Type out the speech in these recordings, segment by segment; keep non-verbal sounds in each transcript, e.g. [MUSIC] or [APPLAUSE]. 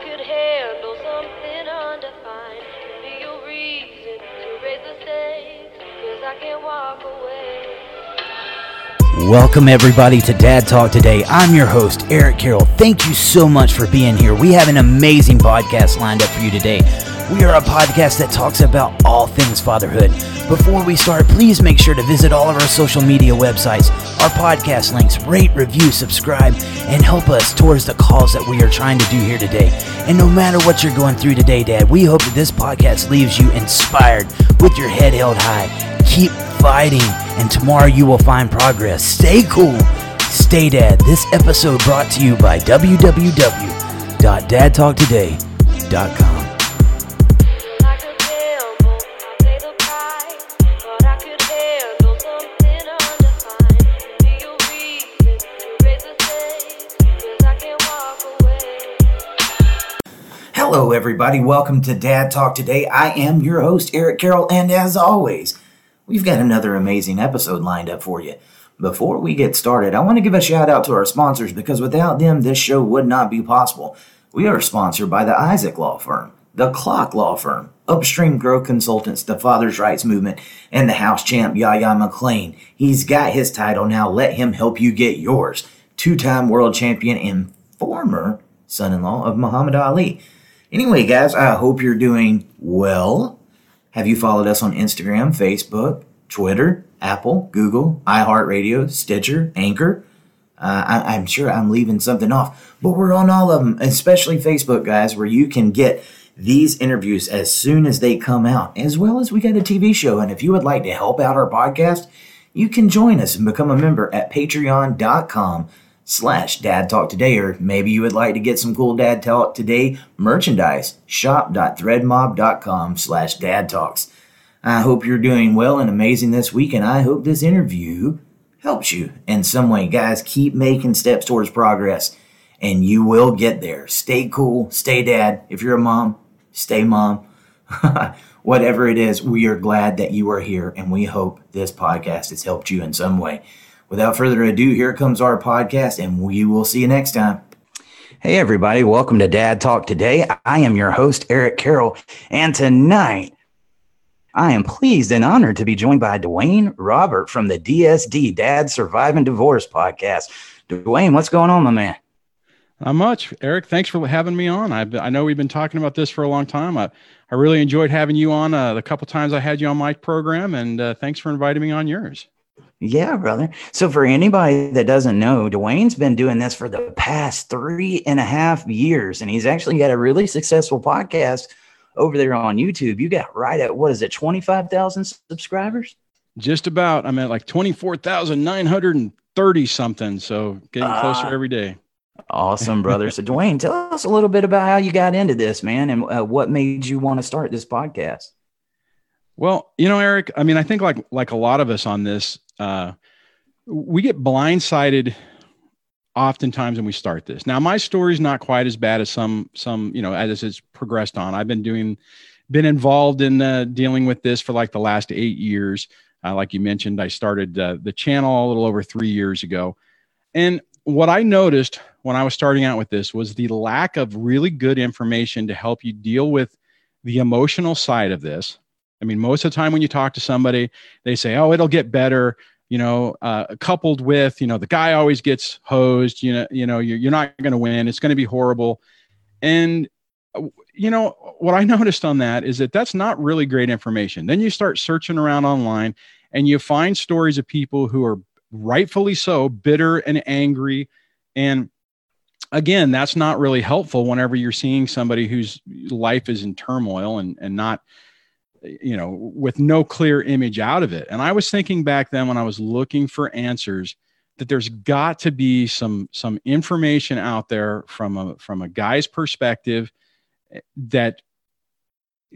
Could handle something undefined. A reason to raise the stakes, cause I can't walk away. Welcome, everybody, to Dad Talk Today. I'm your host, Eric Carroll. Thank you so much for being here. We have an amazing podcast lined up for you today. We are a podcast that talks about all things fatherhood. Before we start, please make sure to visit all of our social media websites, our podcast links, rate, review, subscribe, and help us towards the cause that we are trying to do here today. And no matter what you're going through today, Dad, we hope that this podcast leaves you inspired with your head held high. Keep fighting, and tomorrow you will find progress. Stay cool. Stay dad. This episode brought to you by www.dadtalktoday.com. Hello, everybody. Welcome to Dad Talk Today. I am your host, Eric Carroll, and as always, we've got another amazing episode lined up for you. Before we get started, I want to give a shout out to our sponsors because without them, this show would not be possible. We are sponsored by the Isaac Law Firm, the Clock Law Firm, Upstream Growth Consultants, the Father's Rights Movement, and the House Champ Yahya McClain. He's got his title now. Let him help you get yours. Two time world champion and former son in law of Muhammad Ali. Anyway, guys, I hope you're doing well. Have you followed us on Instagram, Facebook, Twitter, Apple, Google, iHeartRadio, Stitcher, Anchor? Uh, I, I'm sure I'm leaving something off, but we're on all of them, especially Facebook, guys, where you can get these interviews as soon as they come out, as well as we got a TV show. And if you would like to help out our podcast, you can join us and become a member at patreon.com slash dad talk today or maybe you would like to get some cool dad talk today merchandise. Shop.threadmob.com slash dad talks. I hope you're doing well and amazing this week and i hope this interview helps you in some way. Guys keep making steps towards progress and you will get there. Stay cool stay dad. If you're a mom stay mom. [LAUGHS] Whatever it is we are glad that you are here and we hope this podcast has helped you in some way Without further ado, here comes our podcast, and we will see you next time. Hey, everybody, welcome to Dad Talk Today. I am your host, Eric Carroll, and tonight I am pleased and honored to be joined by Dwayne Robert from the DSD Dad Surviving Divorce podcast. Dwayne, what's going on, my man? Not much, Eric. Thanks for having me on. I, I know we've been talking about this for a long time. I, I really enjoyed having you on uh, the couple times I had you on my program, and uh, thanks for inviting me on yours. Yeah, brother. So for anybody that doesn't know, Dwayne's been doing this for the past three and a half years, and he's actually got a really successful podcast over there on YouTube. You got right at what is it, twenty five thousand subscribers? Just about. I'm at like twenty four thousand nine hundred and thirty something. So getting closer Ah. every day. Awesome, [LAUGHS] brother. So Dwayne, tell us a little bit about how you got into this, man, and uh, what made you want to start this podcast. Well, you know, Eric, I mean, I think like like a lot of us on this, uh, we get blindsided oftentimes when we start this. Now, my story's not quite as bad as some some, you know, as it's progressed on. I've been doing been involved in uh, dealing with this for like the last 8 years. Uh, like you mentioned, I started uh, the channel a little over 3 years ago. And what I noticed when I was starting out with this was the lack of really good information to help you deal with the emotional side of this. I mean, most of the time when you talk to somebody, they say, "Oh, it'll get better." You know, uh, coupled with you know the guy always gets hosed. You know, you know you're, you're not going to win. It's going to be horrible. And you know what I [LAUGHS] noticed on that is that that's not really great information. Then you start searching around online, and you find stories of people who are rightfully so bitter and angry, and again, that's not really helpful whenever you're seeing somebody whose life is in turmoil and and not you know, with no clear image out of it. And I was thinking back then when I was looking for answers that there's got to be some some information out there from a from a guy's perspective eh, that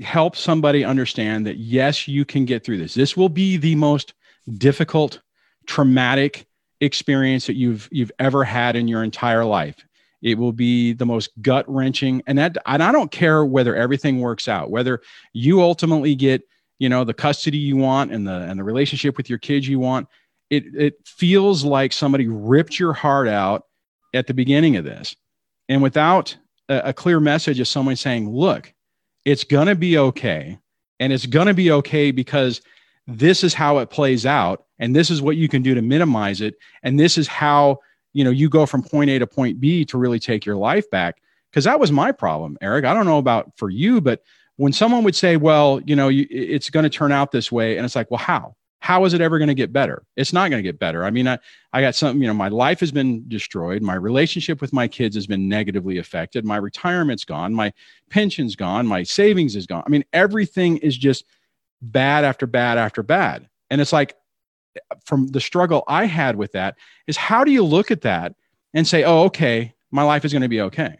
helps somebody understand that yes, you can get through this. This will be the most difficult, traumatic experience that you've you've ever had in your entire life. It will be the most gut wrenching, and that and I don't care whether everything works out, whether you ultimately get you know the custody you want and the and the relationship with your kids you want. It it feels like somebody ripped your heart out at the beginning of this, and without a, a clear message of someone saying, look, it's going to be okay. And it's going to be okay because this is how it plays out. And this is what you can do to minimize it. And this is how, you know, you go from point A to point B to really take your life back. Cause that was my problem, Eric. I don't know about for you, but when someone would say, well, you know, you, it's going to turn out this way. And it's like, well, how? how is it ever going to get better? It's not going to get better. I mean, I, I got some, you know, my life has been destroyed. My relationship with my kids has been negatively affected. My retirement's gone. My pension's gone. My savings is gone. I mean, everything is just bad after bad after bad. And it's like, from the struggle I had with that, is how do you look at that and say, oh, okay, my life is going to be okay?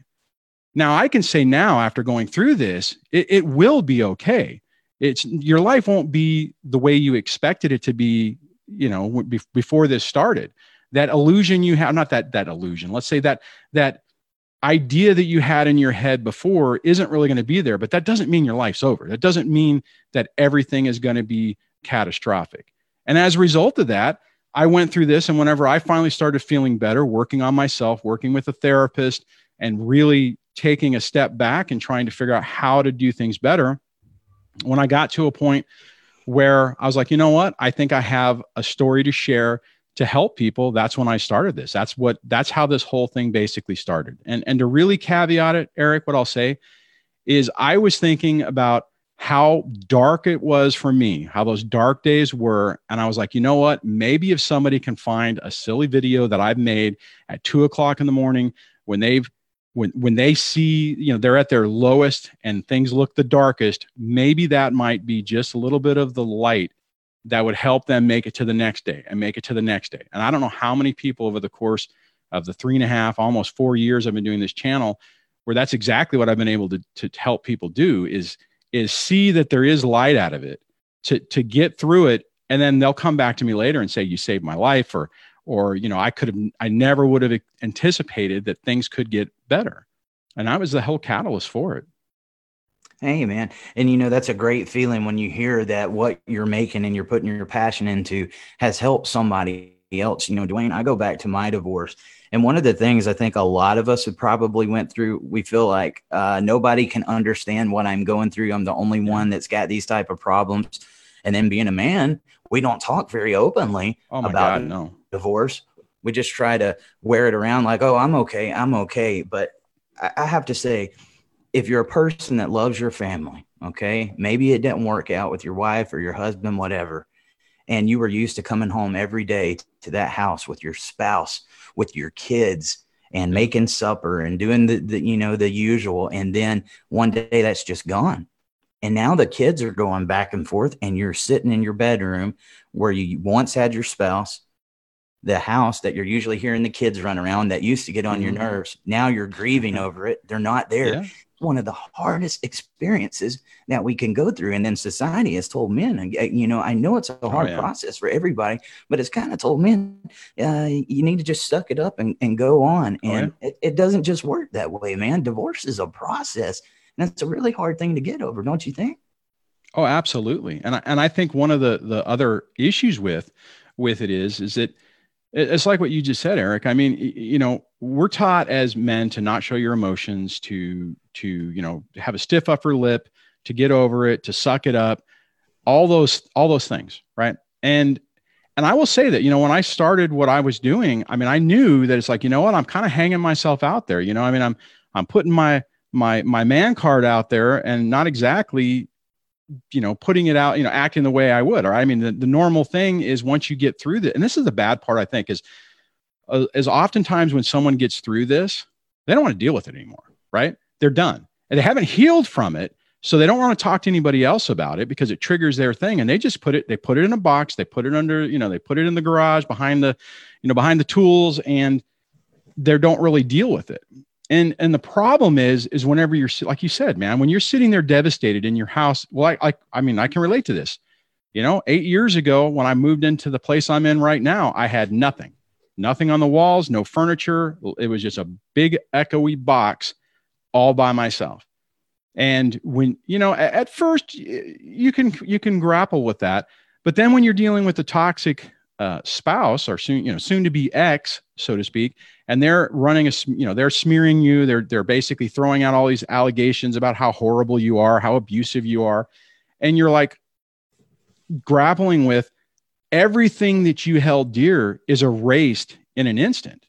Now, I can say now, after going through this, it, it will be okay. It's your life won't be the way you expected it to be you know be, before this started. That illusion you have not that that illusion let's say that that idea that you had in your head before isn't really going to be there but that doesn't mean your life's over. That doesn't mean that everything is going to be catastrophic and as a result of that i went through this and whenever i finally started feeling better working on myself working with a therapist and really taking a step back and trying to figure out how to do things better when I got to a point where I was like, you know what? I think I have a story to share to help people. That's when I started this. That's what that's how this whole thing basically started. And and to really caveat it, Eric, what I'll say is I was thinking about how dark it was for me, how those dark days were. And I was like, you know what? Maybe if somebody can find a silly video that I've made at two o'clock in the morning when they've when when they see you know they're at their lowest and things look the darkest maybe that might be just a little bit of the light that would help them make it to the next day and make it to the next day and i don't know how many people over the course of the three and a half almost four years i've been doing this channel where that's exactly what i've been able to, to help people do is is see that there is light out of it to to get through it. And then they'll come back to me later and say you saved my life or or you know i could have i never would have anticipated that things could get better. And i was the whole catalyst for it. Hey man. And you know that's a great feeling when you hear that what you're making and you're putting your passion into has helped somebody else. You know dwayne i go back to my divorce and one of the things i think a lot of us have probably went through we feel like uh, nobody can understand what i'm going through i'm the only one that's got these type of problems and then being a man we don't talk very openly oh about god no divorce. We just try to wear it around like, oh, I'm okay, I'm okay. But I, I have to say, if you're a person that loves your family, okay, maybe it didn't work out with your wife or your husband, whatever, and you were used to coming home every day to that house with your spouse, with your kids, and making supper and doing the, the you know the usual, and then one day that's just gone. And now the kids are going back and forth, and you're sitting in your bedroom where you once had your spouse, the house that you're usually hearing the kids run around that used to get on mm-hmm. your nerves. Now you're grieving over it. They're not there. Yeah. One of the hardest experiences that we can go through. And then society has told men, you know, I know it's a oh, hard oh, yeah. process for everybody, but it's kind of told men, uh, you need to just suck it up and, and go on. Oh, and yeah. it, it doesn't just work that way, man. Divorce is a process. And it's a really hard thing to get over, don't you think? Oh, absolutely. And I, and I think one of the, the other issues with, with it is, is that it's like what you just said eric i mean you know we're taught as men to not show your emotions to to you know have a stiff upper lip to get over it to suck it up all those all those things right and and i will say that you know when i started what i was doing i mean i knew that it's like you know what i'm kind of hanging myself out there you know i mean i'm i'm putting my my my man card out there and not exactly you know, putting it out, you know, acting the way I would. Or I mean, the, the normal thing is once you get through that, and this is the bad part, I think, is uh, is oftentimes when someone gets through this, they don't want to deal with it anymore, right? They're done and they haven't healed from it. So they don't want to talk to anybody else about it because it triggers their thing. And they just put it, they put it in a box, they put it under, you know, they put it in the garage behind the, you know, behind the tools and they don't really deal with it and and the problem is is whenever you're like you said man when you're sitting there devastated in your house well I, I i mean i can relate to this you know eight years ago when i moved into the place i'm in right now i had nothing nothing on the walls no furniture it was just a big echoey box all by myself and when you know at first you can you can grapple with that but then when you're dealing with the toxic uh, spouse or soon, you know, soon to be ex, so to speak, and they're running a, you know, they're smearing you. They're they're basically throwing out all these allegations about how horrible you are, how abusive you are, and you're like grappling with everything that you held dear is erased in an instant.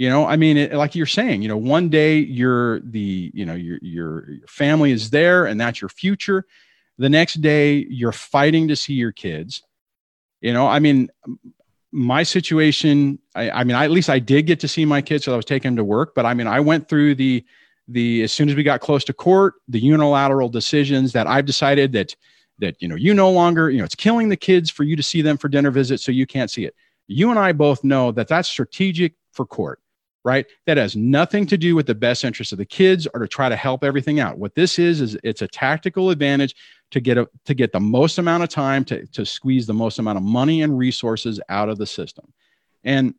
You know, I mean, it, like you're saying, you know, one day you're the, you know, your, your family is there and that's your future. The next day you're fighting to see your kids. You know, I mean, my situation, I, I mean, I, at least I did get to see my kids, so I was taking them to work. But I mean, I went through the the as soon as we got close to court, the unilateral decisions that I've decided that that you know you no longer, you know, it's killing the kids for you to see them for dinner visits, so you can't see it. You and I both know that that's strategic for court right? That has nothing to do with the best interest of the kids or to try to help everything out. What this is is it's a tactical advantage to get a, to get the most amount of time to to squeeze the most amount of money and resources out of the system. And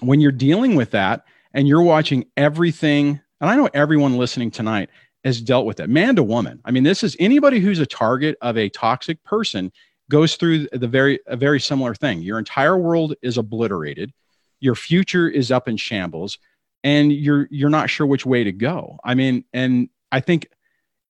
when you're dealing with that and you're watching everything, and I know everyone listening tonight has dealt with it, man to woman. I mean, this is anybody who's a target of a toxic person goes through the very a very similar thing. Your entire world is obliterated your future is up in shambles and you're you're not sure which way to go. I mean and i think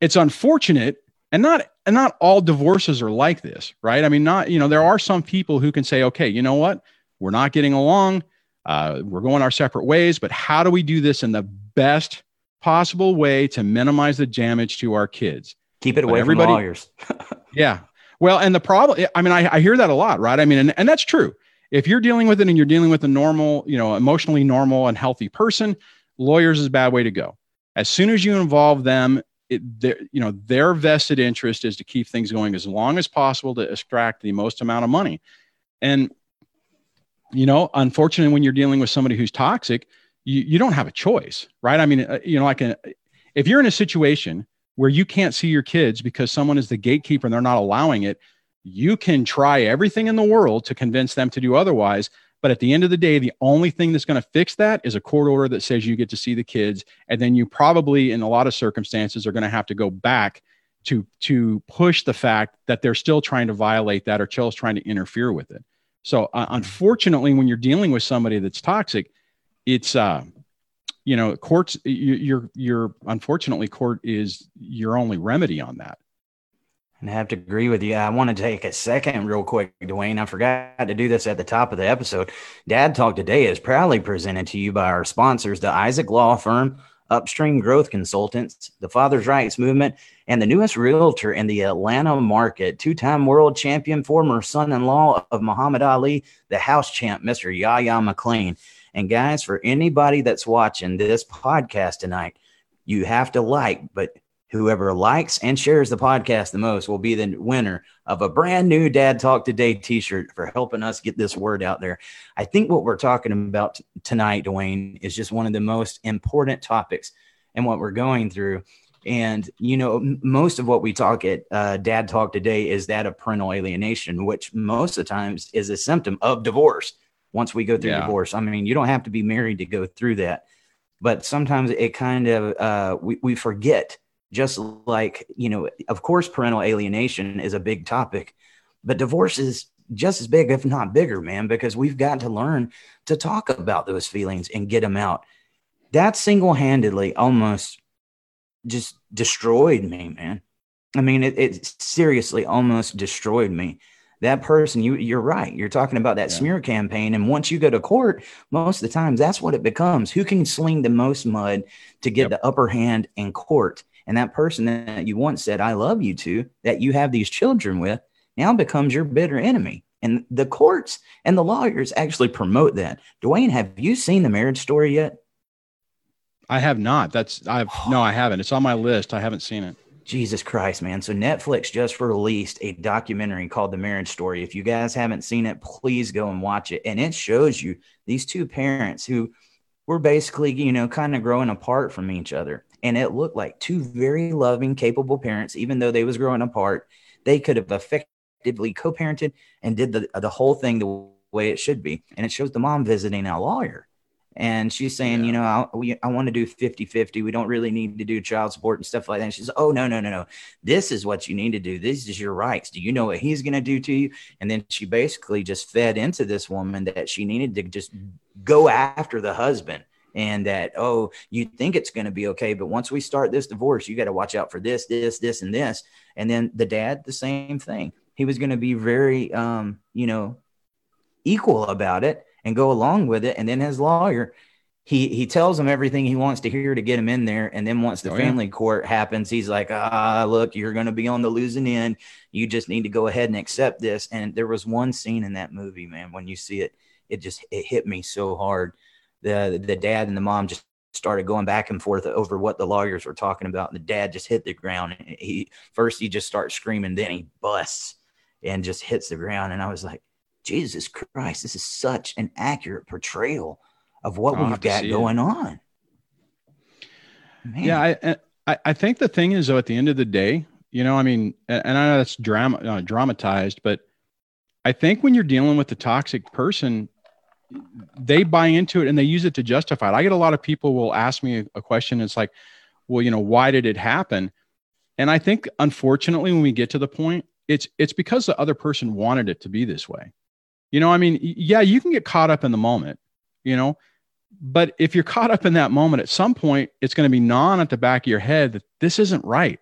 it's unfortunate and not and not all divorces are like this right? I mean not you know there are some people who can say okay you know what? We're not getting along. Uh, we're going our separate ways but how do we do this in the best possible way to minimize the damage to our kids? Keep it away everybody, from lawyers. [LAUGHS] Yeah. Well and the problem i mean I, I hear that a lot right? I mean and, and that's true if you're dealing with it and you're dealing with a normal, you know, emotionally normal and healthy person, lawyers is a bad way to go. As soon as you involve them, it, you know, their vested interest is to keep things going as long as possible to extract the most amount of money. And, you know, unfortunately, when you're dealing with somebody who's toxic, you, you don't have a choice, right? I mean, uh, you know, like a, if you're in a situation where you can't see your kids because someone is the gatekeeper and they're not allowing it, you can try everything in the world to convince them to do otherwise. But at the end of the day, the only thing that's going to fix that is a court order that says you get to see the kids. And then you probably, in a lot of circumstances, are going to have to go back to, to push the fact that they're still trying to violate that or still trying to interfere with it. So, uh, unfortunately, when you're dealing with somebody that's toxic, it's, uh, you know, courts, you're, you're, unfortunately, court is your only remedy on that. And I have to agree with you. I want to take a second, real quick, Dwayne. I forgot to do this at the top of the episode. Dad Talk today is proudly presented to you by our sponsors, the Isaac Law Firm, Upstream Growth Consultants, the Father's Rights Movement, and the newest realtor in the Atlanta market, two time world champion, former son in law of Muhammad Ali, the house champ, Mr. Yahya McClain. And guys, for anybody that's watching this podcast tonight, you have to like, but Whoever likes and shares the podcast the most will be the winner of a brand new Dad Talk Today t shirt for helping us get this word out there. I think what we're talking about t- tonight, Dwayne, is just one of the most important topics and what we're going through. And, you know, m- most of what we talk at uh, Dad Talk Today is that of parental alienation, which most of the times is a symptom of divorce once we go through yeah. divorce. I mean, you don't have to be married to go through that. But sometimes it kind of, uh, we, we forget just like you know of course parental alienation is a big topic but divorce is just as big if not bigger man because we've got to learn to talk about those feelings and get them out. That single-handedly almost just destroyed me man. I mean it, it seriously almost destroyed me. That person you you're right. You're talking about that yeah. smear campaign and once you go to court most of the times that's what it becomes. Who can sling the most mud to get yep. the upper hand in court and that person that you once said, I love you to, that you have these children with, now becomes your bitter enemy. And the courts and the lawyers actually promote that. Dwayne, have you seen the marriage story yet? I have not. That's I've [SIGHS] no, I haven't. It's on my list. I haven't seen it. Jesus Christ, man. So Netflix just released a documentary called The Marriage Story. If you guys haven't seen it, please go and watch it. And it shows you these two parents who were basically, you know, kind of growing apart from each other and it looked like two very loving, capable parents, even though they was growing apart, they could have effectively co-parented and did the the whole thing the way it should be. And it shows the mom visiting a lawyer. And she's saying, you know, I, we, I want to do 50 50. We don't really need to do child support and stuff like that. And she says, Oh, no, no, no, no. This is what you need to do. This is your rights. Do you know what he's going to do to you? And then she basically just fed into this woman that she needed to just go after the husband and that oh you think it's going to be okay but once we start this divorce you got to watch out for this this this and this. And then the dad the same thing. He was going to be very um you know equal about it and go along with it. And then his lawyer he he tells him everything he wants to hear to get him in there. And then once the Oh, family yeah. court happens he's like ah look you're going to be on the losing end. You just need to go ahead and accept this. And there was one scene in that movie man when you see it it just it hit me so hard the the dad and the mom just started going back and forth over what the lawyers were talking about and the dad just hit the ground and he first he just starts screaming then he busts and just hits the ground and i was like jesus christ this is such an accurate portrayal of what I'll we've got see it. going on Man. Yeah, I, I I think the thing is though, at the end of the day, you know, I mean, and and I know that's drama uh, dramatized, but I think when you're dealing with a toxic person, they buy into it and they use it to justify it. I get a lot of people will ask me a question. It's like, well, you know, why did it happen? And I think unfortunately, when we get to the point, it's it's because the other person wanted it to be this way. You know, I mean, yeah, you can get caught up in the moment, you know, but if you're caught up in that moment, at some point, it's going to be gnawing at the back of your head that this isn't right,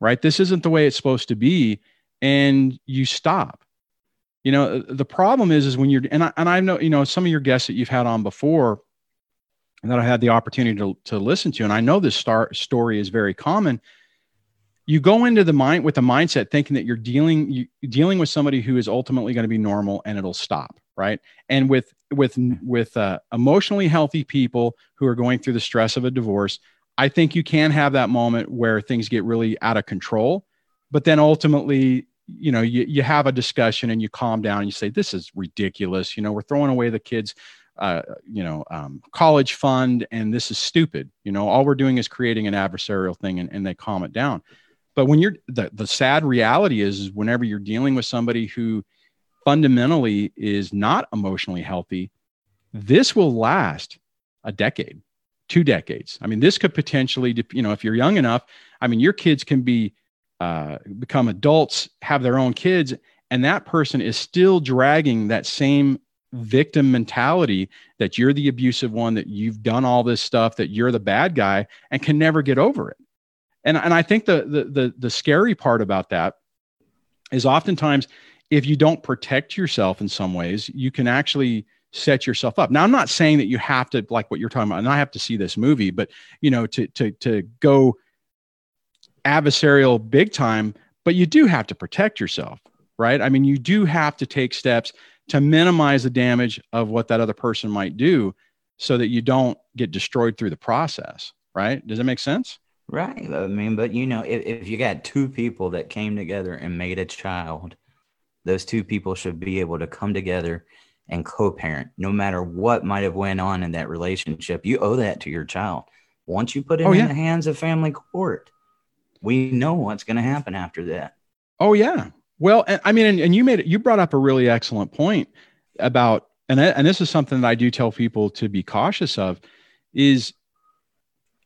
right? This isn't the way it's supposed to be, and you stop. You know, the problem is, is when you're, and I, and I know, you know, some of your guests that you've had on before, that I had the opportunity to, to listen to, and I know this star story is very common. You go into the mind with the mindset thinking that you're dealing you, dealing with somebody who is ultimately going to be normal and it'll stop, right? And with with with uh, emotionally healthy people who are going through the stress of a divorce, I think you can have that moment where things get really out of control, but then ultimately, you know, you, you have a discussion and you calm down and you say, "This is ridiculous." You know, we're throwing away the kids' uh, you know, um, college fund, and this is stupid. You know, all we're doing is creating an adversarial thing, and, and they calm it down. But when you're the the sad reality is, is whenever you're dealing with somebody who fundamentally is not emotionally healthy, this will last a decade, two decades. I mean, this could potentially, you know, if you're young enough, I mean, your kids can be uh, become adults, have their own kids, and that person is still dragging that same victim mentality that you're the abusive one, that you've done all this stuff, that you're the bad guy, and can never get over it. And and I think the the the, the scary part about that is oftentimes if you don't protect yourself in some ways, you can actually set yourself up. Now, I'm not saying that you have to like what you're talking about, and I have to see this movie, but you know, to to to go adversarial big time, but you do have to protect yourself, right? I mean, you do have to take steps to minimize the damage of what that other person might do so that you don't get destroyed through the process, right? Does that make sense? Right. I mean, but you know, if, if you got two people that came together and made a child, those two people should be able to come together and co-parent no matter what might have went on in that relationship. You owe that to your child. Once you put it Oh, in yeah. the hands of family court, we know what's going to happen after that. Oh yeah. Well, and, I mean, and, and you made it. You brought up a really excellent point about, and and this is something that I do tell people to be cautious of, is,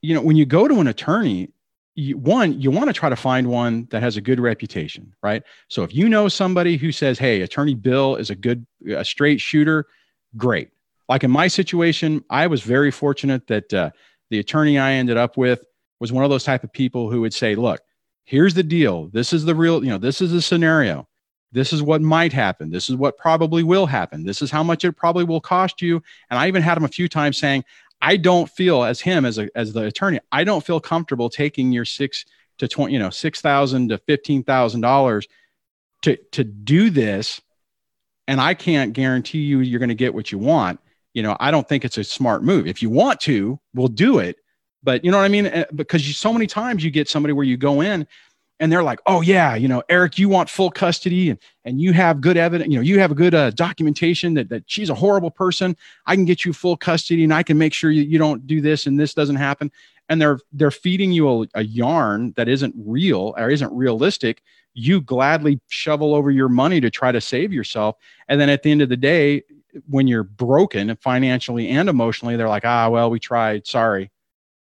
you know, when you go to an attorney, you, one, you want to try to find one that has a good reputation, right? So if you know somebody who says, "Hey, Attorney Bill is a good, a straight shooter," great. Like in my situation, I was very fortunate that uh, the attorney I ended up with was one of those type of people who would say, "Look." here's the deal. This is the real, you know, this is the scenario. This is what might happen. This is what probably will happen. This is how much it probably will cost you. And I even had him a few times saying, I don't feel as him as a as the attorney, I don't feel comfortable taking your six to twenty, you know, six thousand to fifteen thousand dollars to to do this. And I can't guarantee you you're going to get what you want. You know, I don't think it's a smart move. If you want to, we'll do it but you know what I mean? Uh, Because you, so many times you get somebody where you go in and they're like, oh yeah, you know, Eric, you want full custody and, and you have good evidence, you know, you have a good uh, documentation that, that she's a horrible person. I can get you full custody and I can make sure you, you don't do this and this doesn't happen. And they're, they're feeding you a, a yarn that isn't real or isn't realistic. You gladly shovel over your money to try to save yourself. And then at the end of the day, when you're broken financially and emotionally, they're like, ah, well, we tried. Sorry,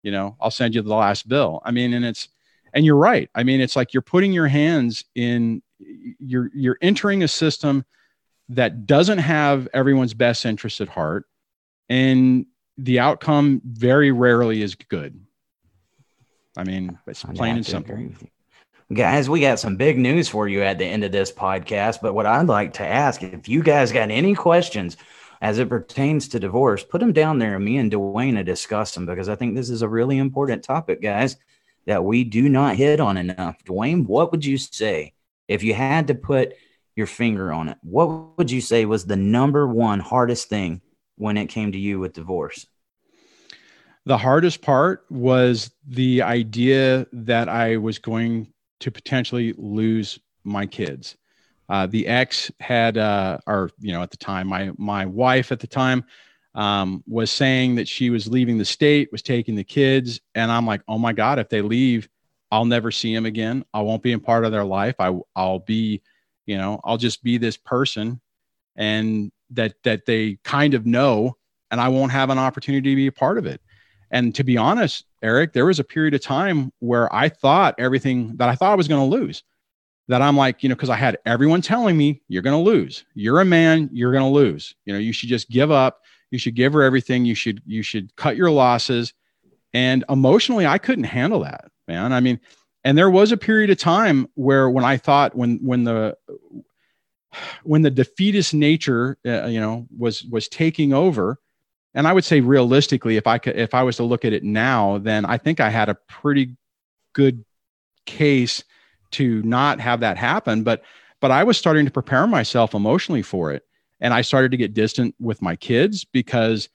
you know, I'll send you the last bill. I mean, and it's and you're right. I mean, it's like you're putting your hands in. You're you're entering a system that doesn't have everyone's best interest at heart, and the outcome very rarely is good. I mean, it's plain and simple. agree with you. Guys, we got some big news for you at the end of this podcast. But what I'd like to ask if you guys got any questions as it pertains to divorce, put them down there and me and Dwayne discuss them because I think this is a really important topic, guys, that we do not hit on enough. Dwayne, what would you say if you had to put your finger on it? What would you say was the number one hardest thing when it came to you with divorce? The hardest part was the idea that I was going to potentially lose my kids. Uh, the ex had, uh, or you know, at the time, my my wife at the time um, was saying that she was leaving the state, was taking the kids, and I'm like, oh my god, if they leave, I'll never see them again. I won't be a part of their life. I I'll be, you know, I'll just be this person, and that that they kind of know, and I won't have an opportunity to be a part of it. And to be honest, Eric, there was a period of time where I thought everything that I thought I was going to lose. That I'm like, you know, because I had everyone telling me, you're going to lose. You're a man, you're going to lose. You know, you should just give up. You should give her everything. You should, you should cut your losses. And emotionally, I couldn't handle that, man. I mean, and there was a period of time where when I thought when when the when the defeatist nature, uh, you know, was was taking over, and I would say realistically, if I could, if I was to look at it now, then I think I had a pretty good case to not have that happen. But but I was starting to prepare myself emotionally for it, and I started to get distant with my kids because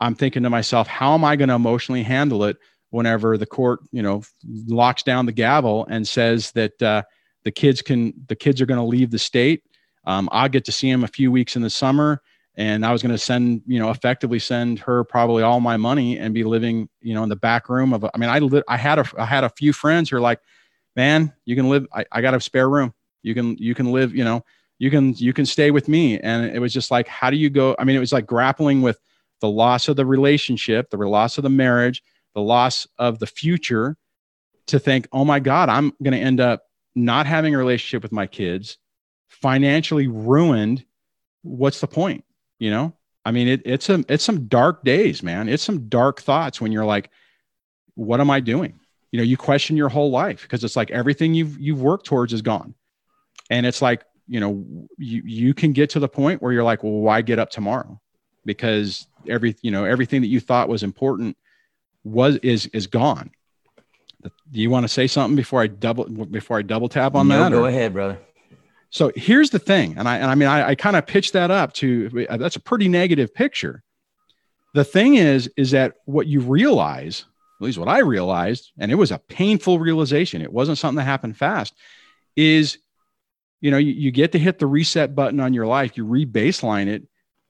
I'm thinking to myself, how am I going to emotionally handle it whenever the court, you know, locks down the gavel and says that uh, the kids can, the kids are going to leave the state. Um, I'll get to see them a few weeks in the summer and I was going to send, you know, effectively send her probably all my money and be living, you know, in the back room of. A, I mean, I li- I had a I had a few friends who are like, man, you can live. I, I got a spare room. You can you can live. You know, you can you can stay with me. And it was just like, how do you go? I mean, it was like grappling with the loss of the relationship, the loss of the marriage, the loss of the future. To think, oh my God, I'm going to end up not having a relationship with my kids, financially ruined. What's the point? you know i mean it, it's a it's some dark days man it's some dark thoughts when you're like what am i doing you know you question your whole life because it's like everything you've you've worked towards is gone and it's like you know you you can get to the point where you're like well why get up tomorrow because every you know everything that you thought was important was is is gone do you want to say something before i double before i double tap on no, that go or- ahead, brother. so here's the thing, and I, and I mean, I, I kind of pitched that up to that's a pretty negative picture. The thing is, is that what you realize, at least what I realized, and it was a painful realization. It wasn't something that happened fast. Is you know, you, you get to hit the reset button on your life, you re-baseline it,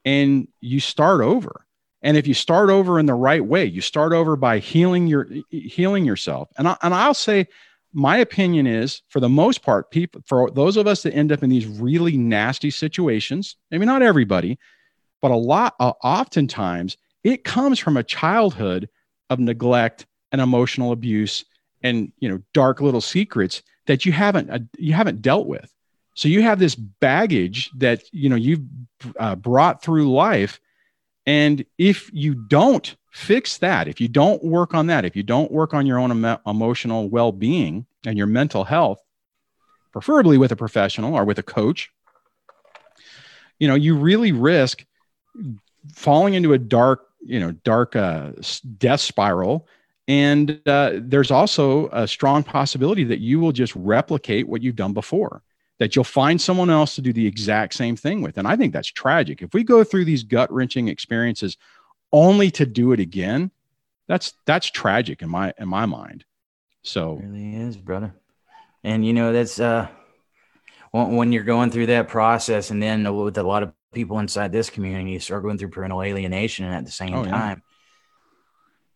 and you start over. And if you start over in the right way, you start over by healing your healing yourself. And I, and I'll say my opinion is for the most part people for those of us that end up in these really nasty situations maybe not everybody but a lot uh, oftentimes it comes from a childhood of neglect and emotional abuse and you know dark little secrets that you haven't uh, you haven't dealt with. So you have this baggage that you know you've uh, brought through life. And if you don't fix that, if you don't work on that, if you don't work on your own emo- emotional well being and your mental health, preferably with a professional or with a coach, you know, you really risk falling into a dark, you know, dark uh, death spiral. And uh, there's also a strong possibility that you will just replicate what you've done before that you'll find someone else to do the exact same thing with. And I think that's tragic. If we go through these gut wrenching experiences only to do it again, that's that's tragic in my in my mind. So It really is, brother. And you know, that's uh when, when you're going through that process and then with a lot of people inside this community going through parental alienation and at the same Oh, yeah. time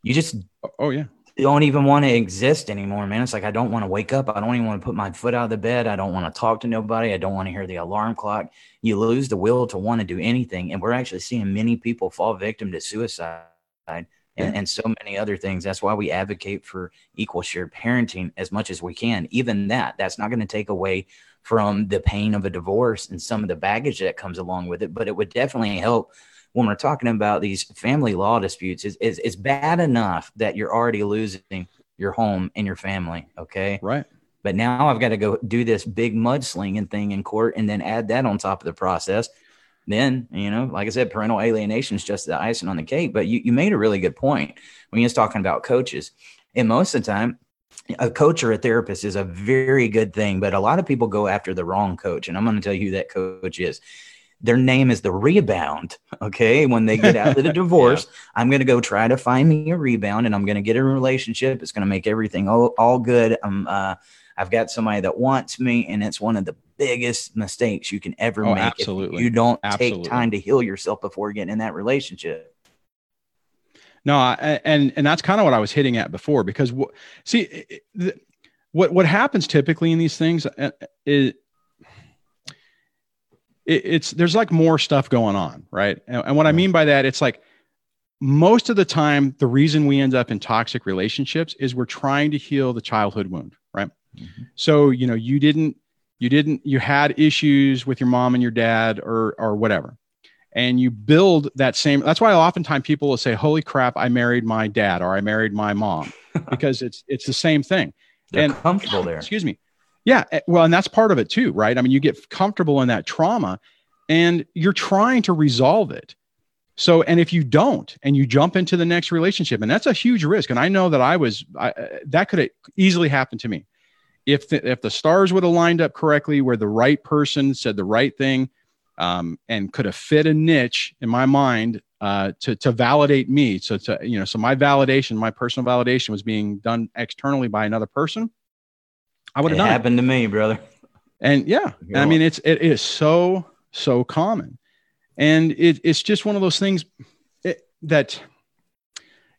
you just oh, oh yeah. don't even want to exist anymore, man. It's like I don't want to wake up. I don't even want to put my foot out of the bed. I don't want to talk to nobody. I don't want to hear the alarm clock. You lose the will to want to do anything. And we're actually seeing many people fall victim to suicide and, and so many other things. That's why we advocate for equal shared parenting as much as we can. Even that, that's not going to take away from the pain of a divorce and some of the baggage that comes along with it, but it would definitely help when we're talking about these family law disputes is, is, is bad enough that you're already losing your home and your family. Okay. Right. But now I've got to go do this big mudslinging thing in court and then add that on top of the process. Then, you know, like I said, parental alienation is just the icing on the cake. But you, you made a really good point when you was talking about coaches. And most of the time, a coach or a therapist is a very good thing, but a lot of people go after the wrong coach. And I'm going to tell you who that coach is their name is the rebound. Okay. When they get out of the [LAUGHS] divorce, yeah. I'm going to go try to find me a rebound and I'm going to get a relationship. It's going to make everything all, all good. I'm, uh, I've got somebody that wants me, and it's one of the biggest mistakes you can ever oh, make. Absolutely. you don't absolutely. take time to heal yourself before getting in that relationship. No, I, and and that's kind of what I was hitting at before because w- see, the, what what happens typically in these things uh, is it, it's there's like more stuff going on, right? And, and what I mean by that, it's like most of the time, the reason we end up in toxic relationships is we're trying to heal the childhood wound, right? Mm-hmm. So you know, you didn't, you didn't, you had issues with your mom and your dad, or or whatever, and you build that same. That's why oftentimes people will say, "Holy crap, I married my dad," or "I married my mom," [LAUGHS] because it's it's the same thing. They're and comfortable there. Excuse me. Yeah, eh, well, and that's part of it too, right? I mean, you get comfortable in that trauma and you're trying to resolve it. So, and if you don't and you jump into the next relationship, and that's a huge risk. And I know that I was, I, eh, that could have easily happen to me. If the, if the stars would have lined up correctly, where the right person said the right thing um, and could have fit a niche in my mind uh, to, to validate me. So, to, you know, so my validation, my personal validation was being done externally by another person I would have it done happened to me, brother. And yeah, and I mean, it's it is so so common, and it, it's just one of those things it, that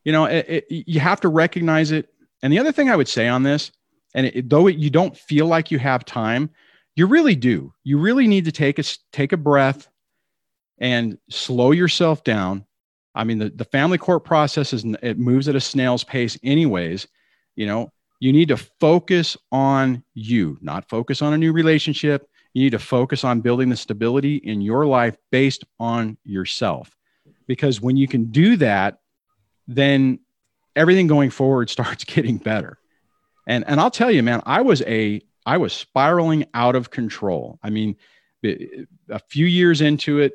you know it, it, you have to recognize it. And the other thing I would say on this, and though you don't feel like you have time, you really do. You really need to take a take a breath and slow yourself down. I mean, the, the family court process is it moves at a snail's pace, anyways. You know, you need to focus on you, not focus on a new relationship. You need to focus on building the stability in your life based on yourself. Because when you can do that, then everything going forward [LAUGHS] starts getting better. And and I'll tell you, man, I was a I was spiraling out of control. I mean, a few years into it,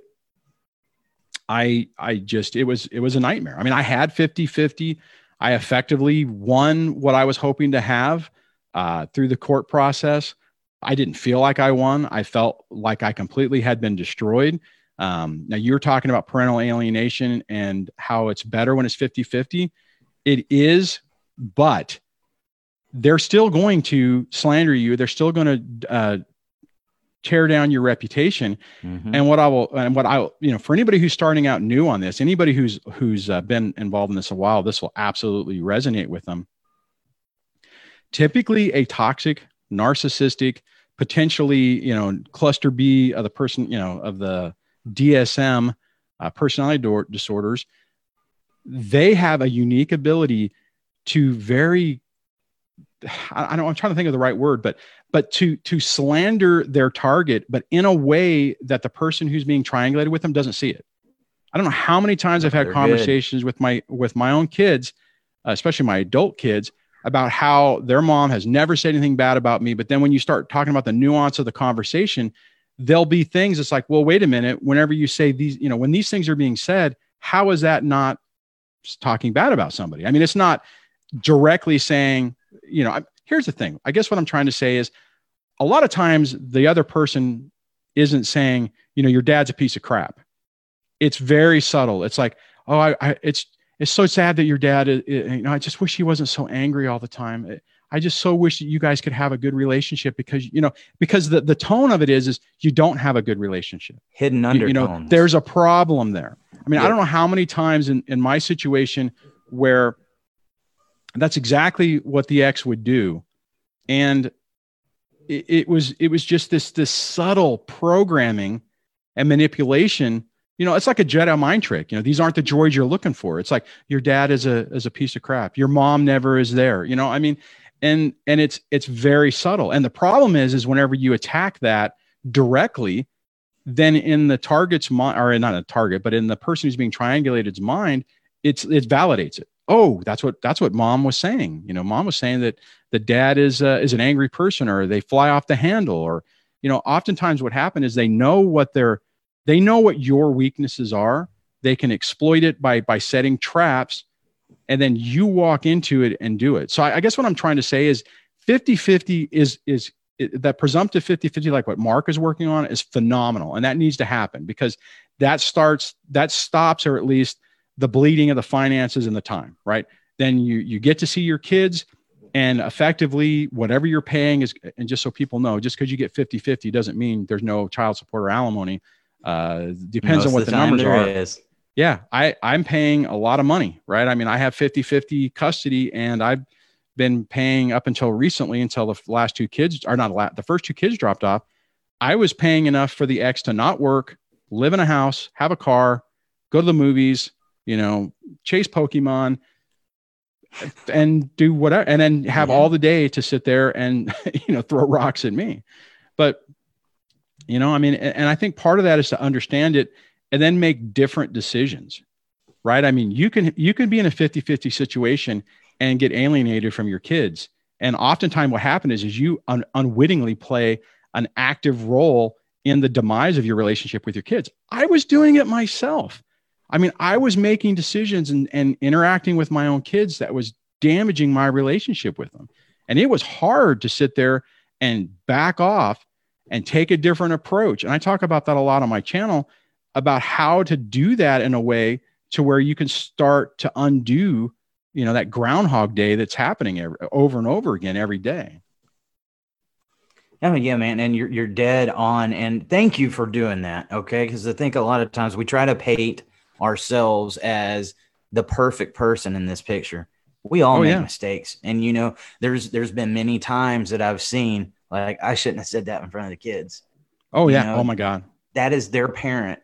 I I just it was it was a nightmare. I mean, I had 50-50 I effectively won what I was hoping to have uh, through the court process. I didn't feel like I won. I felt like I completely had been destroyed. Um, now, you're talking about parental alienation and how it's better when it's 50 50. It is, but they're still going to slander you. They're still going to uh, tear down your reputation. Mm-hmm. And what I will, and what I, you know, for anybody who's starting out new on this, anybody who's who's uh, been involved in this a while, this will absolutely resonate with them. Typically, a toxic, narcissistic, potentially, you know, cluster B of the person, you know, of the DSM uh, personality do- disorders, they have a unique ability to very I, I don't I'm trying to think of the right word, but but to to slander their target, but in a way that the person who's being triangulated with them doesn't see it. I don't know how many times I've had They're conversations good. with my with my own kids, uh, especially my adult kids, about how their mom has never said anything bad about me. But then when you start talking about the nuance of the conversation, there'll be things. It's like, well, wait a minute. Whenever you say these, you know, when these things are being said, how is that not talking bad about somebody? I mean, it's not directly saying, you know, here's the thing. I guess what I'm trying to say is a lot of times the other person isn't saying, you know, your dad's a piece of crap. It's very subtle. It's like, oh, I, I it's it's so sad that your dad, is, you know, I just wish he wasn't so angry all the time. Uh, I just so wish that you guys could have a good relationship because you know because the, the tone of it is is you don't have a good relationship. Hidden under You, you know, there's a problem there. I mean, yeah. I don't know how many times in in my situation where that's exactly what the X would do. And it, it was it was just this this subtle programming and manipulation. You know it's like a jedi mind trick. You know these aren't the droids you're looking for. It's like your dad is a is a piece of crap. Your mom never is there. You know i mean and and it's it's very subtle. And the problem is is whenever you attack that directly then in the target's mind or not a target but in the person who's being triangulated's mind it's it validates it oh that's what that's what mom was saying. You know mom was saying that the dad is uh, is an angry person or they fly off the handle or you know oftentimes what happened is they know what their they know what your weaknesses are. They can exploit it by by setting traps and then you walk into it and do it. So i, I guess what i'm trying to say is 50 50 is is it, that presumptive 50 50 like what mark is working on is phenomenal and that needs to happen because that starts that stops or at least the bleeding of the finances and the time right? Then you you get to see your kids and effectively whatever you're paying is and just so people know just because you get 50 50 doesn't mean there's no child support or alimony. Uh, depends Most on what of the, numbers are. is. yeah i i'm paying a lot of money right? I mean i have 50 50 custody and i've been paying up until recently until the last two kids are not la- the first two kids dropped off i was paying enough for the ex to not work live in a house have a car go to the movies you know chase pokemon and do whatever and then have Yeah. all the day to sit there and [LAUGHS] you know throw rocks at me. But you know i mean and, i think part of that is to understand it and then make different decisions right? I mean you can you can be in a 50-50 situation and get alienated from your kids. And oftentimes what happens is, is you un- unwittingly play an active role in the demise of your relationship with your kids. I was doing it myself i mean i was making decisions and, and interacting with my own kids that was damaging my relationship with them and it was hard to sit there and back off and take a different approach and i talk about that a lot on my channel about how to do that in a way to where you can start to undo you know that groundhog day that's happening every, over and over again every day Oh yeah, man, and you're you're dead on. And thank you for doing that. Okay, because I think a lot of times we try to paint ourselves as the perfect person in this picture. We all Oh, make yeah. mistakes, and you know, there's there's been many times that I've seen like I shouldn't have said that in front of the kids. oh You yeah know, oh my god That is their parent,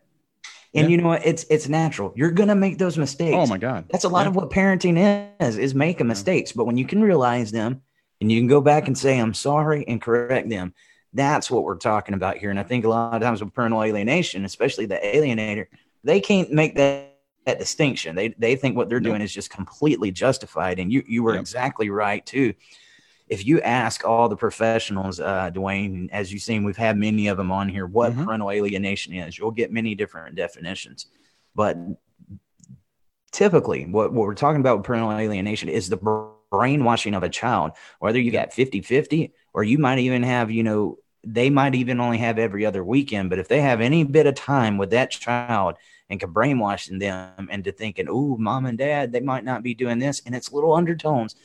and Yeah. you know what? It's it's natural. You're gonna make those mistakes. oh my god That's a lot Yeah. of what parenting is, is making mistakes. But when you can realize them and you can go back and say, I'm sorry and correct them, that's what we're talking about here. And I think a lot of times with parental alienation, especially the alienator, they can't make that, that distinction. They, they think what they're doing is just completely justified. And you, you were Yep. exactly right too. If you ask all the professionals, uh, Dwayne, as you've seen, we've had many of them on here, what Mhm. parental alienation is, you'll get many different definitions. But typically what, what we're talking about with parental alienation is the brainwashing of a child whether you got 50-50 or you might even have you know they might even only have every other weekend but if they have any bit of time with that child and can brainwash them into thinking oh mom and dad they might not be doing this and it's little undertones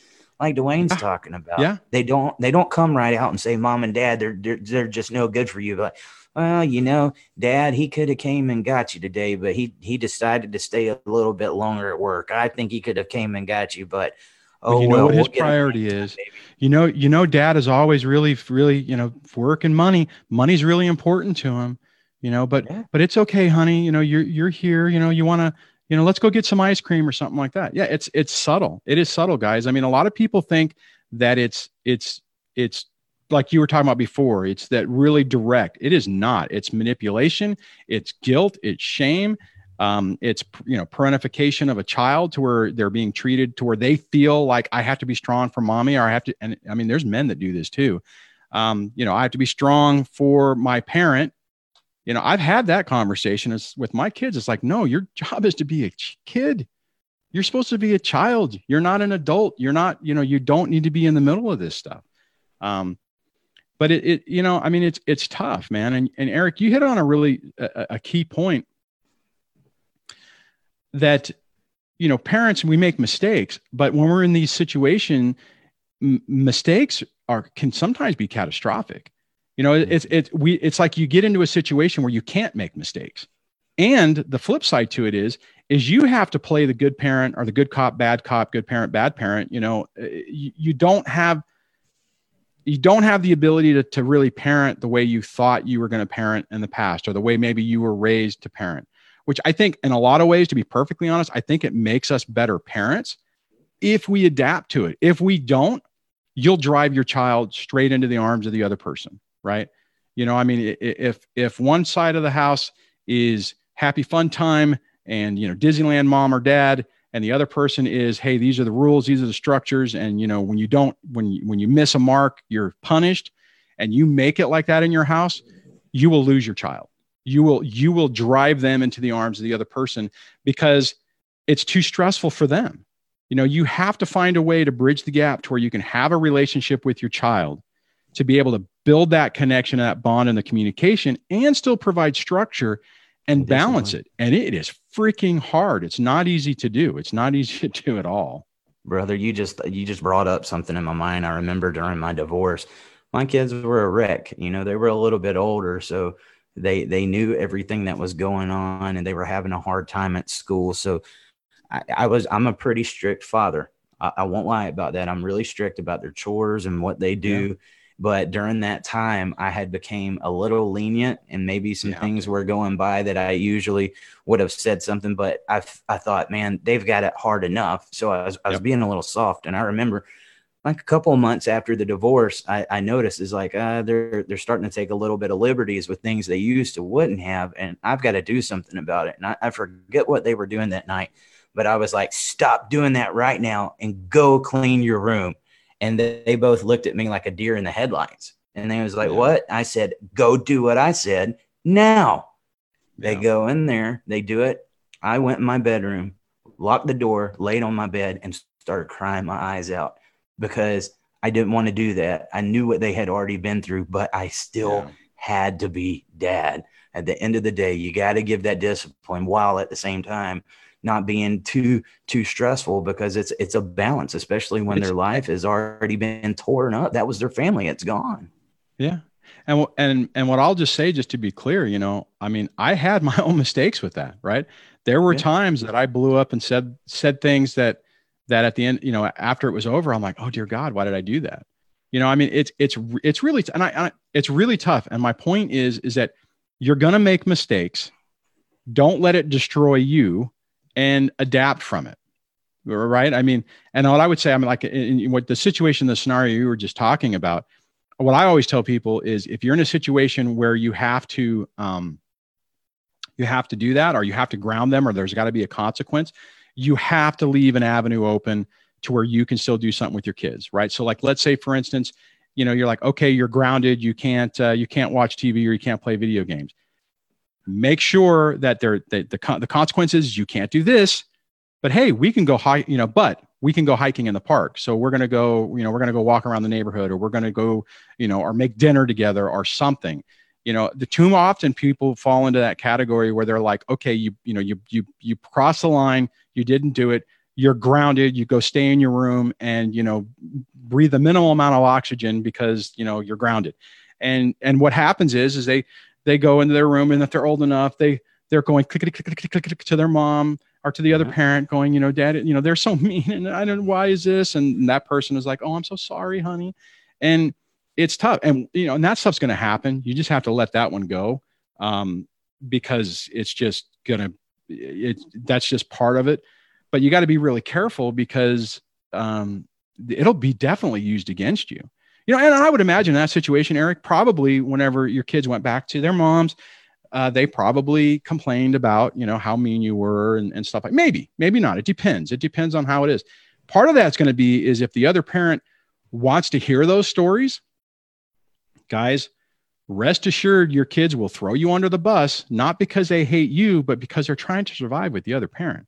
like Dwayne's Yeah. talking about Yeah. they don't they don't come right out and say mom and dad they're they're, they're just no good for you but well you know dad he could have came and got you today but he he decided to stay a little bit longer at work i think he could have came and got you But oh you know well, what his we'll priority next time, is? you know you know dad is always really really you know work and money. Money's really important to him you know but Yeah. but it's okay honey. You know you're you're here. You know you want to you know let's go get some ice cream or something like that. Yeah it's it's subtle. It is subtle guys. I mean a lot of people think that it's it's it's like you were talking about before. It's that really direct. It is not. It's manipulation. It's guilt. It's shame um, it's you know parentification of a child to where they're being treated to where they feel like i have to be strong for mommy or i have to and i mean there's men that do this too. Um, you know i have to be strong for my parent. You know i've had that conversation as, with my kids. It's like no your job is to be a kid. You're supposed to be a child. You're not an adult. You're not you know you don't need to be in the middle of this stuff. Um, but it, it you know i mean it's it's tough man. And, and eric you hit on a really a, a key point that you know parents we make mistakes but when we're in these situation m- mistakes are can sometimes be catastrophic. You know it's it's we it's like you get into a situation where you can't make mistakes. And the flip side to it is is you have to play the good parent or the good cop, bad cop, good parent, bad parent. You know, uh, you, you don't have you don't have the ability to, to really parent the way you thought you were going to parent in the past or the way maybe you were raised to parent which i think in a lot of ways to be perfectly honest i think it makes us better parents. If we adapt to it if we don't you'll drive your child straight into the arms of the other person right? You know i mean if if one side of the house is happy fun time and you know disneyland mom or dad and the other person is hey these are the rules these are the structures and you know when you don't when you, when you miss a mark you're punished and you make it like that in your house you will lose your child you will you will drive them into the arms of the other person because it's too stressful for them you know you have to find a way to bridge the gap to where you can have a relationship with your child to be able to build that connection that bond and the communication and still provide structure and balance it. And it is freaking hard. It's not easy to do. It's not [LAUGHS] easy to do at all. Brother, you just you just brought up something in my mind. I remember during my divorce, my kids were a wreck. You know, they were a little bit older, so they they knew everything that was going on, and they were having a hard time at school. So I, I was I'm a pretty strict father. I, I, won't lie about that. I'm really strict about their chores and what they do. Yeah but during that time i had became a little lenient and maybe some yeah. things were going by that i usually would have said something but i i thought man they've got it hard enough so i was, I was yep. being a little soft and i remember like a couple of months after the divorce i, I noticed is like uh, they're they're starting to take a little bit of liberties with things they used to wouldn't have and i've got to do something about it and I, I forget what they were doing that night but i was like stop doing that right now and go clean your room and they, they both looked at me like a deer in the headlights. And they was like, yeah. "What?" I said, "Go do what I said now." They yeah. go in there, they do it. I went in my bedroom, locked the door, laid on my bed, and started crying my eyes out because I didn't want to do that. I knew what they had already been through, but I still yeah. had to be dad. At the end of the day, you got to give that discipline while at the same time not being too too stressful because it's it's a balance, especially when it's, their life has already been torn up. That was their family; it's gone. Yeah, and and and what I'll just say, just to be clear, you know, I mean, I had my [LAUGHS] own mistakes with that. Right, there were yeah. times that I blew up and said said things that that at the end, you know, after it was over, I'm like, oh dear God, why did I do that? You know, I mean, it's it's it's really and I, I it's really tough. And my point is is that you're gonna make mistakes. Don't let it destroy you and adapt from it right i mean and what i would say i mean like in, in what the situation the scenario you were just talking about what i always tell people is if you're in a situation where you have to um, you have to do that or you have to ground them or there's got to be a consequence you have to leave an avenue open to where you can still do something with your kids right? So like let's say for instance you know you're like okay you're grounded you can't uh, you can't watch tv or you can't play video games. Make sure that there that the, the consequences you can't do this but hey we can go high you know but we can go hiking in the park. So we're going to go you know we're going to go walk around the neighborhood or we're going to go you know or make dinner together or something you know the too often people fall into that category where they're like okay you you know you you you cross the line you didn't do it you're grounded you go stay in your room and you know breathe the minimal amount of oxygen because you know you're grounded. And and what happens is is they they go into their room and if they're old enough, they they're going click click click click click to their mom or to the other uh-huh. parent, going, you know, dad, you know, they're so [LAUGHS] mean, and I don't know why is this, and that person is like, oh, I'm so sorry, honey, and it's tough, and you know, and that stuff's going to happen. You just have to let that one go, um, because it's just gonna, it that's just part of it. But you got to be really careful because um, it'll be definitely used against you you know, and I would imagine that situation, Eric, probably whenever your kids went back to their moms, uh, they probably complained about, you know, how mean you were and, and stuff like maybe, maybe not. It depends. It depends on how it is. Part of that's going to be is if the other parent wants to hear those stories, guys, rest assured your kids will throw you under the bus, not because they hate you, but because they're trying to survive with the other parent.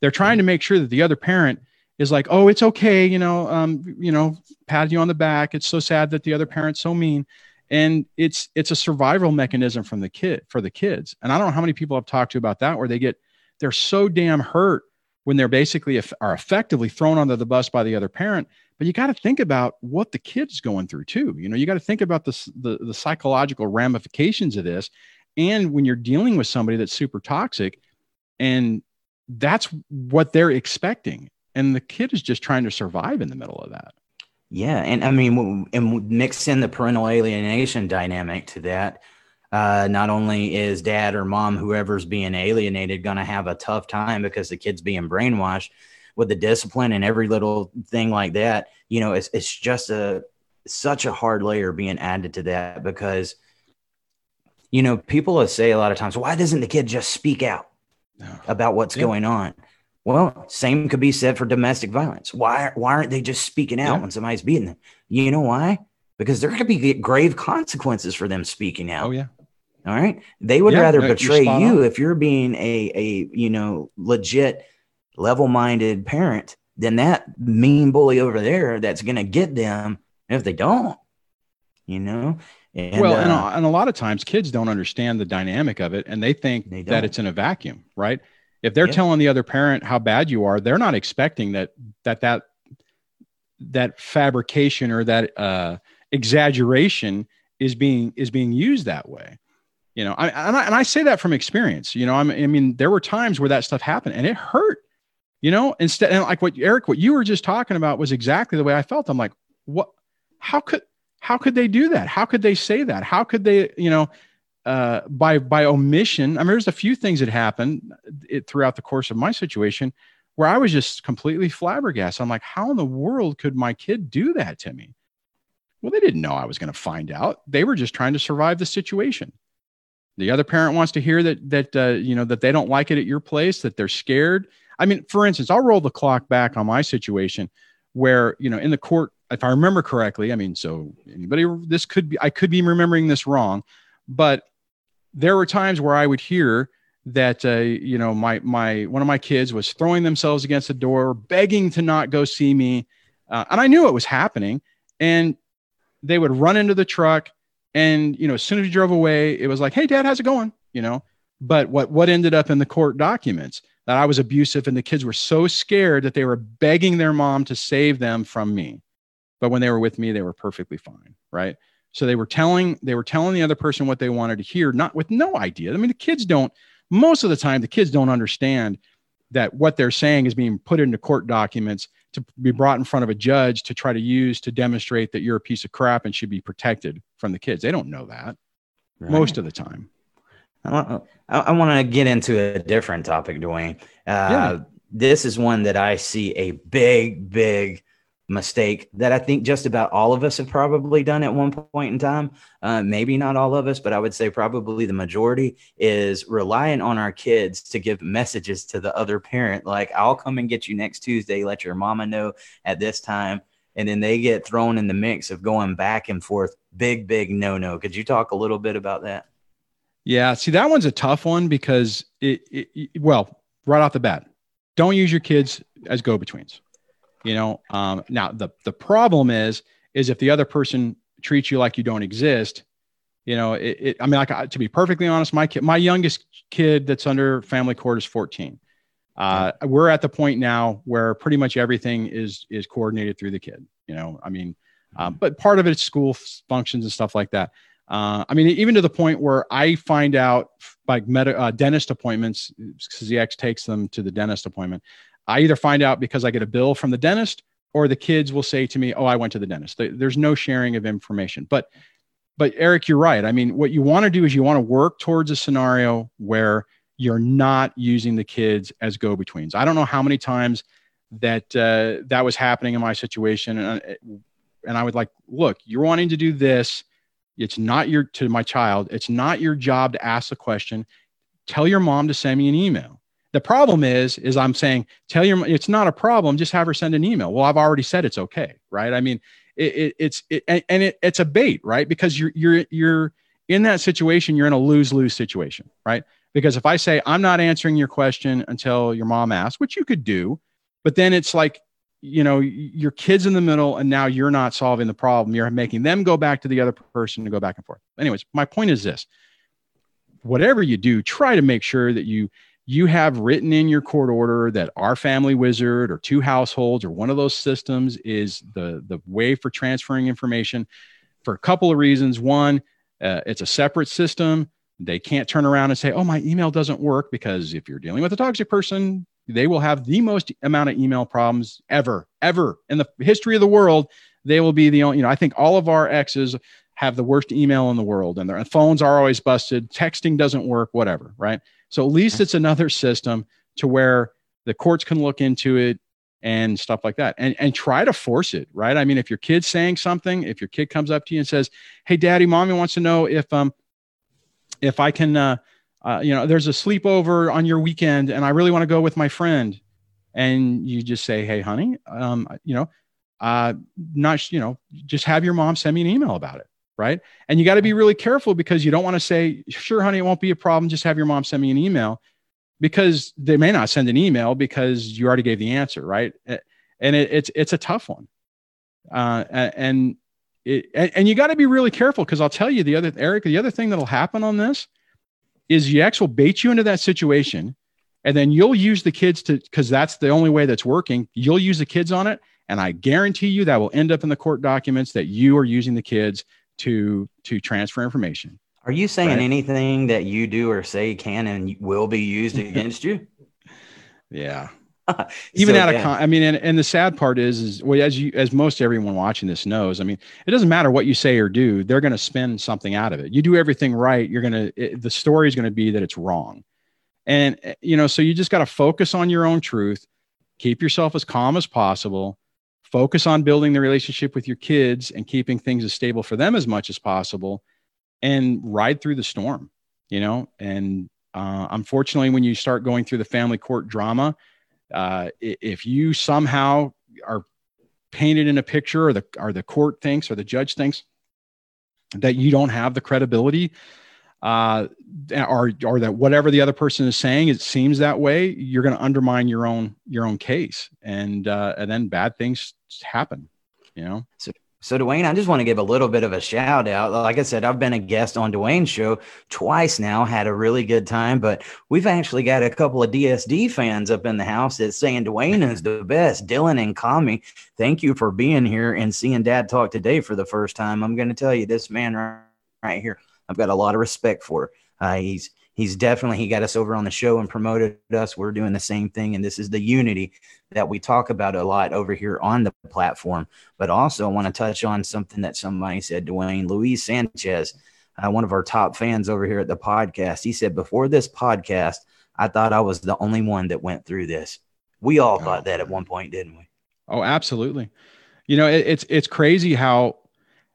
They're trying to make sure that the other parent is like, oh, it's okay, you know, um, you know, pat you on the back. It's so sad that the other parent's so mean, and it's it's a survival mechanism from the kid for the kids. And I don't know how many people I've talked to about that where they get they're so damn hurt when they're basically are effectively thrown under the bus by the other parent. But you got to think about what the kid's going through too. You know, you got to think about the, the psychological ramifications of this. And when you're dealing with somebody that's super toxic, and that's what they're expecting. And the kid is just trying to survive in the middle of that. Yeah, and I mean, and mix in the parental alienation dynamic to that. Uh, not only is dad or mom, whoever's being alienated, going to have a tough time because the kid's being brainwashed with the discipline and every little thing like that. You know, it's it's just a such a hard layer being added to that because, you know, people will say a lot of times, why doesn't the kid just speak out about what's Yeah. going on? Well, same could be said for domestic violence. Why why aren't they just speaking out Yeah. when somebody's beating them? You know why? Because there could be grave consequences for them speaking out. Oh yeah. All right. They would Yeah, rather no, betray you on. if you're being a a you know legit level-minded parent than that mean bully over there that's going to get them if they don't. You know. And, well, and, uh, a- and a lot of times kids don't understand the dynamic of it and they think They that it's in a vacuum, right? If they're Yeah. telling the other parent how bad you are, they're not expecting that that that that fabrication or that uh, exaggeration is being is being used that way. You know, I, and I and I say that from experience. You know, I'm, I mean, there were times where that stuff happened and it hurt. You know, instead and like what Eric, what you were just talking about was exactly the way I felt. I'm like, what? How could how could they do that? How could they say that? How could they, you know, uh, by by omission? I mean, there's a few things that happened it, throughout the course of my situation where I was just completely flabbergasted. I'm like, how in the world could my kid do that to me? Well, they didn't know I was going to find out. They were just trying to survive the situation. The other parent wants to hear that that uh, you know that they don't like it at your place, that they're scared. I mean, for instance, I'll roll the clock back on my situation where you know in the court, if I remember correctly, I mean, so anybody, this could be I could be remembering this wrong, but there were times where I would hear that uh, you know my my one of my kids was throwing themselves against the door, begging to not go see me, uh, and I knew it was happening, and they would run into the truck, and you know as soon as we drove away, it was like, "Hey, Dad, how's it going?" You know, but what what ended up in the court documents that I was abusive, and the kids were so scared that they were begging their mom to save them from me, but when they were with me, they were perfectly fine, right? So they were telling they were telling the other person what they wanted to hear, not with no idea. I mean, the kids don't most of the time the kids don't understand that what they're saying is being put into court documents to be brought in front of a judge to try to use to demonstrate that you're a piece of crap and should be protected from the kids. They don't know that most of the time. I, want- I, I want to get into a different topic, Dwayne. Uh, Yeah. This is one that I see a big, big mistake that I think just about all of us have probably done at one point in time. Uh, maybe not all of us, but I would say probably the majority is relying on our kids to give messages to the other parent. Like, I'll come and get you next Tuesday, let your mama know at this time. And then they get thrown in the mix of going back and forth. Big, big no no. Could you talk a little bit about that? Yeah, see that one's a tough one because it, it, it- well, right off the bat, don't use your kids as go-betweens. You know, um, now the the problem is is if the other person treats you like you don't exist, you know, it, it I mean, like I- to be perfectly honest, my kid, my youngest kid that's under family court is 14. Uh, We're at the point now where pretty much everything is is coordinated through the kid. You know, I mean, um, but part of it's school functions and stuff like that. Uh, I mean, even to the point where I find out like meta, uh, dentist appointments because ex takes them to the dentist appointment. I either find out because I get a bill from the dentist, or the kids will say to me, "Oh, I went to the dentist." There's no sharing of information. But, but Eric, you're right. I mean, what you want to do is you want to work towards a scenario where you're not using the kids as go-betweens. I don't know how many times that uh, that was happening in my situation, and, and I would like, look, you're wanting to do this. It's not your to my child. It's not your job to ask the question. Tell your mom to send me an email. The problem is, is I'm saying, tell your it's not a problem. Just have her send an email. Well, I've already said it's okay, right? I mean, it, it, it's it, and it, it's a bait, right? Because you're you're you're in that situation. You're in a lose lose situation, right? Because if I say I'm not answering your question until your mom asks, which you could do, but then it's like you know your kids in the middle and now you're not solving the problem. You're making them go back to the other person to go back and forth. Anyways my point is this. Whatever you do try to make sure that you you have written in your court order that our family wizard or two households or one of those systems is the the way for transferring information for a couple of reasons. One uh, it's a separate system. They can't turn around and say oh my email doesn't work because if you're dealing with a toxic person they will have the most amount of email problems ever, ever in the history of the world. They will be the only, you know, I think all of our exes have the worst email in the world and their phones are always busted. Texting doesn't work, whatever. Right. So at least it's another system to where the courts can look into it and stuff like that and and try to force it right i mean if your kid's saying something if your kid comes up to you and says hey daddy mommy wants to know if um if i can uh, uh you know there's a sleepover on your weekend and i really want to go with my friend. And you just say hey honey um you know uh not you know just have your mom send me an email about it right? And you got to be really careful because you don't want to say sure honey it won't be a problem just have your mom send me an email because they may not send an email because you already gave the answer, right? And it, it's it's a tough one, uh, and it, and, and you got to be really careful because I'll tell you the other Eric, the other thing that'll happen on this is Yex will bait you into that situation, and then you'll use the kids to because that's the only way that's working. You'll use the kids on it, and I guarantee you that will end up in the court documents that you are using the kids to to transfer information. Are you saying right? anything that you do or say can and will be used [LAUGHS] against you? Yeah. [LAUGHS] Even so, out of yeah. con- I mean, and, and the sad part is, is well, as you, as most everyone watching this knows, I mean, it doesn't matter what you say or do, they're going to spin something out of it. You do everything right. You're going to, the story is going to be that it's wrong. And, eh, you know, so you just got to focus on your own truth, keep yourself as calm as possible, focus on building the relationship with your kids and keeping things as stable for them as much as possible and ride through the storm, you know. And uh, unfortunately, when you start going through the family court drama, uh, if you somehow are painted in a picture, or the or the court thinks, or the judge thinks that you don't have the credibility, uh, or or that whatever the other person is saying, it seems that way, you're going to undermine your own your own case, and uh, and then bad things happen. You know. So so, Dwayne, I just want to give a little bit of a shout out. Like I said, I've been a guest on Dwayne's show twice now, had a really good time, but we've actually got a couple of DSD fans up in the house that's saying Dwayne is the best. Dylan and Kami, thank you for being here and seeing Dad talk today for the first time. I'm going to tell you, this man right here, I've got a lot of respect for. Uh, he's he's definitely he got us over on the show and promoted us. We're doing the same thing and this is the unity that we talk about a lot over here on the platform. But also i want to touch on something that somebody said dwayne luis sanchez uh, one of our top fans over here at the podcast. He said before this podcast i thought i was the only one that went through this. We all oh. thought that at one point didn't we? Oh absolutely. You know it, it's it's crazy how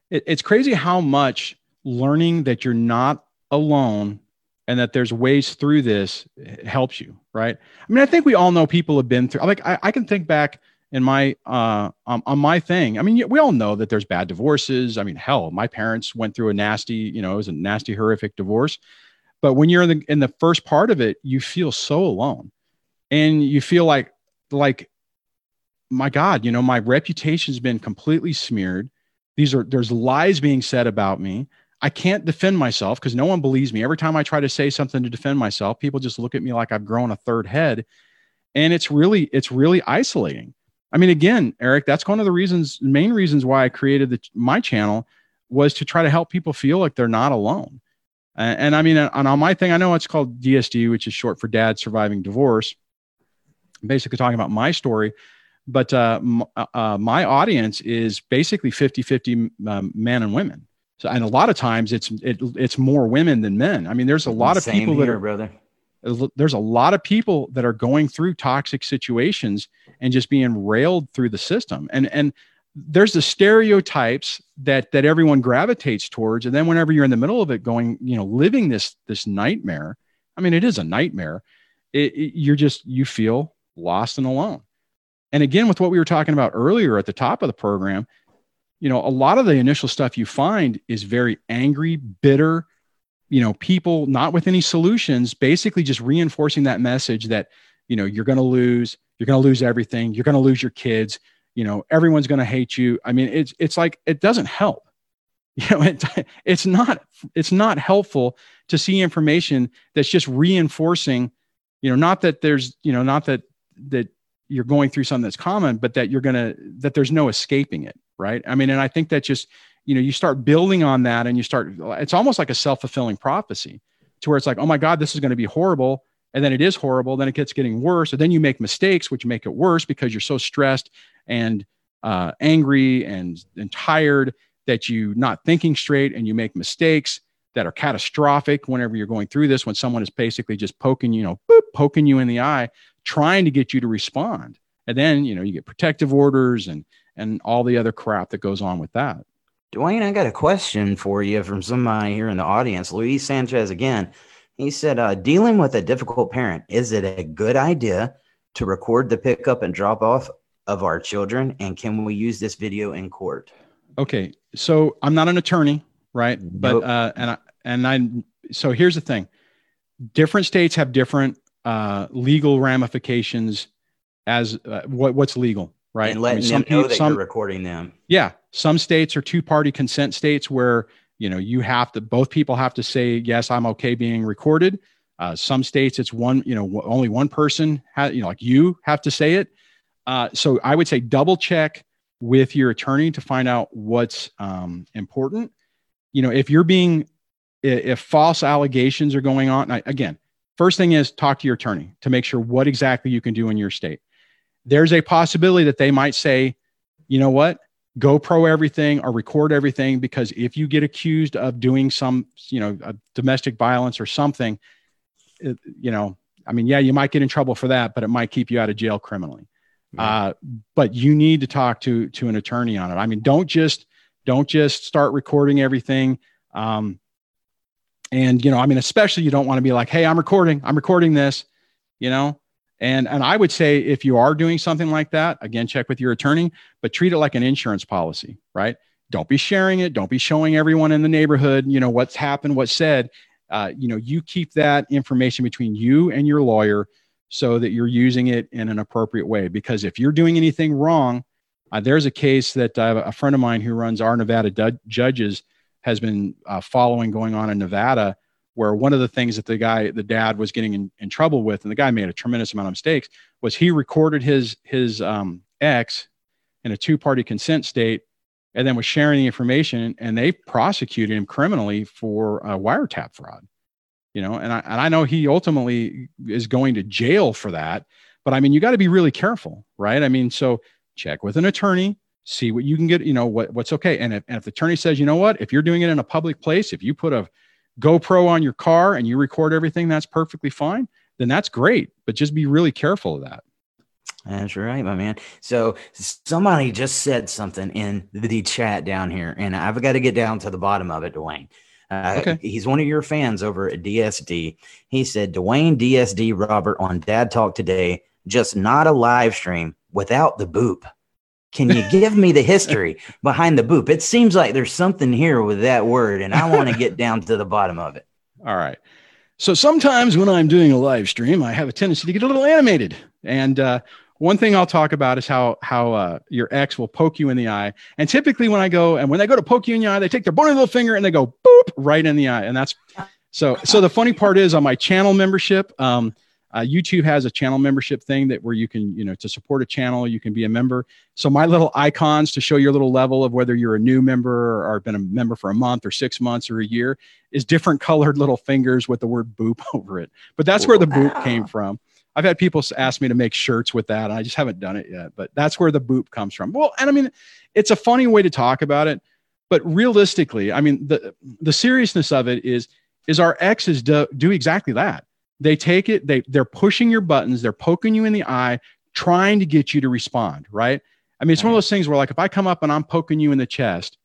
it, it's crazy how much learning that you're not alone and that there's ways through this helps you right? I mean i think we all know people have been through like i, I can think back in my uh um, on my thing. I mean we all know that there's bad divorces. I mean hell my parents went through a nasty you know it was a nasty horrific divorce. But when you're in the in the first part of it you feel so alone. And you feel like like my god you know my reputation's been completely smeared. These are there's lies being said about me I can't defend myself because no one believes me. Every time I try to say something to defend myself, people just look at me like I've grown a third head. And it's really, it's really isolating. I mean, again, Eric, that's one of the reasons, main reasons why I created the, my channel was to try to help people feel like they're not alone. And, and I mean, and on my thing, I know it's called DSD, which is short for Dad Surviving Divorce. I'm basically talking about my story, but uh, m- uh, uh my audience is basically 50 50 um, men and women. So, and a lot of times it's it, it's more women than men. I mean, there's a lot of people here, that are brother. There's a lot of people that are going through toxic situations and just being railed through the system. And and there's the stereotypes that that everyone gravitates towards. And then whenever you're in the middle of it, going, you know, living this this nightmare. I mean, it is a nightmare. It, it, you're just you feel lost and alone. And again, with what we were talking about earlier at the top of the program, you know, a lot of the initial stuff you find is very angry, bitter, you know, people not with any solutions, basically just reinforcing that message that, you know, you're going to lose, you're going to lose everything, you're going to lose your kids, you know, everyone's going to hate you. I mean, it's it's like it doesn't help. [LAUGHS] You know, it, it's not it's not helpful to see information that's just reinforcing, you know, not that there's, you know, not that that you're going through something that's common, but that you're going to that there's no escaping it right? I mean and i think that just you know you start building on that and you start it's almost like a self-fulfilling prophecy to where it's like oh my god this is going to be horrible. And then it is horrible. Then it gets getting worse. And then you make mistakes which make it worse because you're so stressed and uh, angry and, and tired that you're not thinking straight and you make mistakes that are catastrophic whenever you're going through this when someone is basically just poking you know boop, poking you in the eye trying to get you to respond. And then you know you get protective orders and and all the other crap that goes on with that Dwayne, I got a question for you from somebody here in the audience. Luis Sanchez again. He said, uh, dealing with a difficult parent, is it a good idea to record the pickup and drop off of our children? And can we use this video in court? okay so i'm not an attorney right but Nope. uh and i and i so here's the thing different states have different uh legal ramifications as uh, what what's legal right? And I letting mean, them know that some- you're recording them. yeah some states are two party consent states where you know you have to both people have to say yes i'm okay being recorded. Uh, some states it's one you know only one person ha- you know like you have to say it. Uh, so i would say double check with your attorney to find out what's um, important. You know if you're being if false allegations are going on I- again first thing is talk to your attorney to make sure what exactly you can do in your state there's a possibility that they might say you know what GoPro everything or record everything because if you get accused of doing some, you know, domestic violence or something, it, you know, I mean, yeah, you might get in trouble for that, but it might keep you out of jail criminally. Uh, but you need to talk to to an attorney on it. I mean, don't just don't just start recording everything. Um, and you know, I mean, especially you don't want to be like, "Hey, I'm recording. I'm recording this," you know. And and I would say if you are doing something like that, again, check with your attorney, but treat it like an insurance policy, right? Don't be sharing it. Don't be showing everyone in the neighborhood, you know, what's happened, what's said. Uh, you know, you keep that information between you and your lawyer so that you're using it in an appropriate way. Because if you're doing anything wrong, uh, there's a case that uh, a friend of mine who runs our Nevada du- judges has been uh, following going on in Nevada, where one of the things that the guy, the dad, was getting in, in trouble with, and the guy made a tremendous amount of mistakes, was he recorded his his um, ex in a two party consent state, and then was sharing the information, and they prosecuted him criminally for uh, wiretap fraud. You know, and I and I know he ultimately is going to jail for that, but I mean, you got to be really careful, right? I mean, so check with an attorney see what you can get you know what, what's okay and if, and if the attorney says you know what if you're doing it in a public place if you put a gopro on your car and you record everything that's perfectly fine then that's great but just be really careful of that That's right, my man. So somebody just said something in the chat down here, and I've got to get down to the bottom of it, Dwayne. Uh, Okay. He's one of your fans over at DSD. He said, Dwayne DSD Robert on Dad Talk today, just not a live stream without the boop. Can you give me the history behind the boop? It seems like there's something here with that word, and I want to get down to the bottom of it. All right. So sometimes when I'm doing a live stream, I have a tendency to get a little animated. And uh, one thing I'll talk about is how how uh, your ex will poke you in the eye. And typically, when I go and when they go to poke you in the eye, they take their bony little finger and they go boop right in the eye. And that's so. So the funny part is on my channel membership. Um, uh, YouTube has a channel membership thing that where you can, you know, to support a channel, you can be a member. So my little icons to show your little level of whether you're a new member or been a member for a month or six months or a year is different [LAUGHS] colored little fingers with the word boop [LAUGHS] over it. But that's where the boop came from. I've had people ask me to make shirts with that, and I just haven't done it yet. But that's where the boop comes from. Well, and I mean, it's a funny way to talk about it, but realistically, I mean, the the seriousness of it is is our exes do, do exactly that. They take it, they they're pushing your buttons, they're poking you in the eye, trying to get you to respond, right? I mean, it's one of those things where like if I come up and I'm poking you in the chest,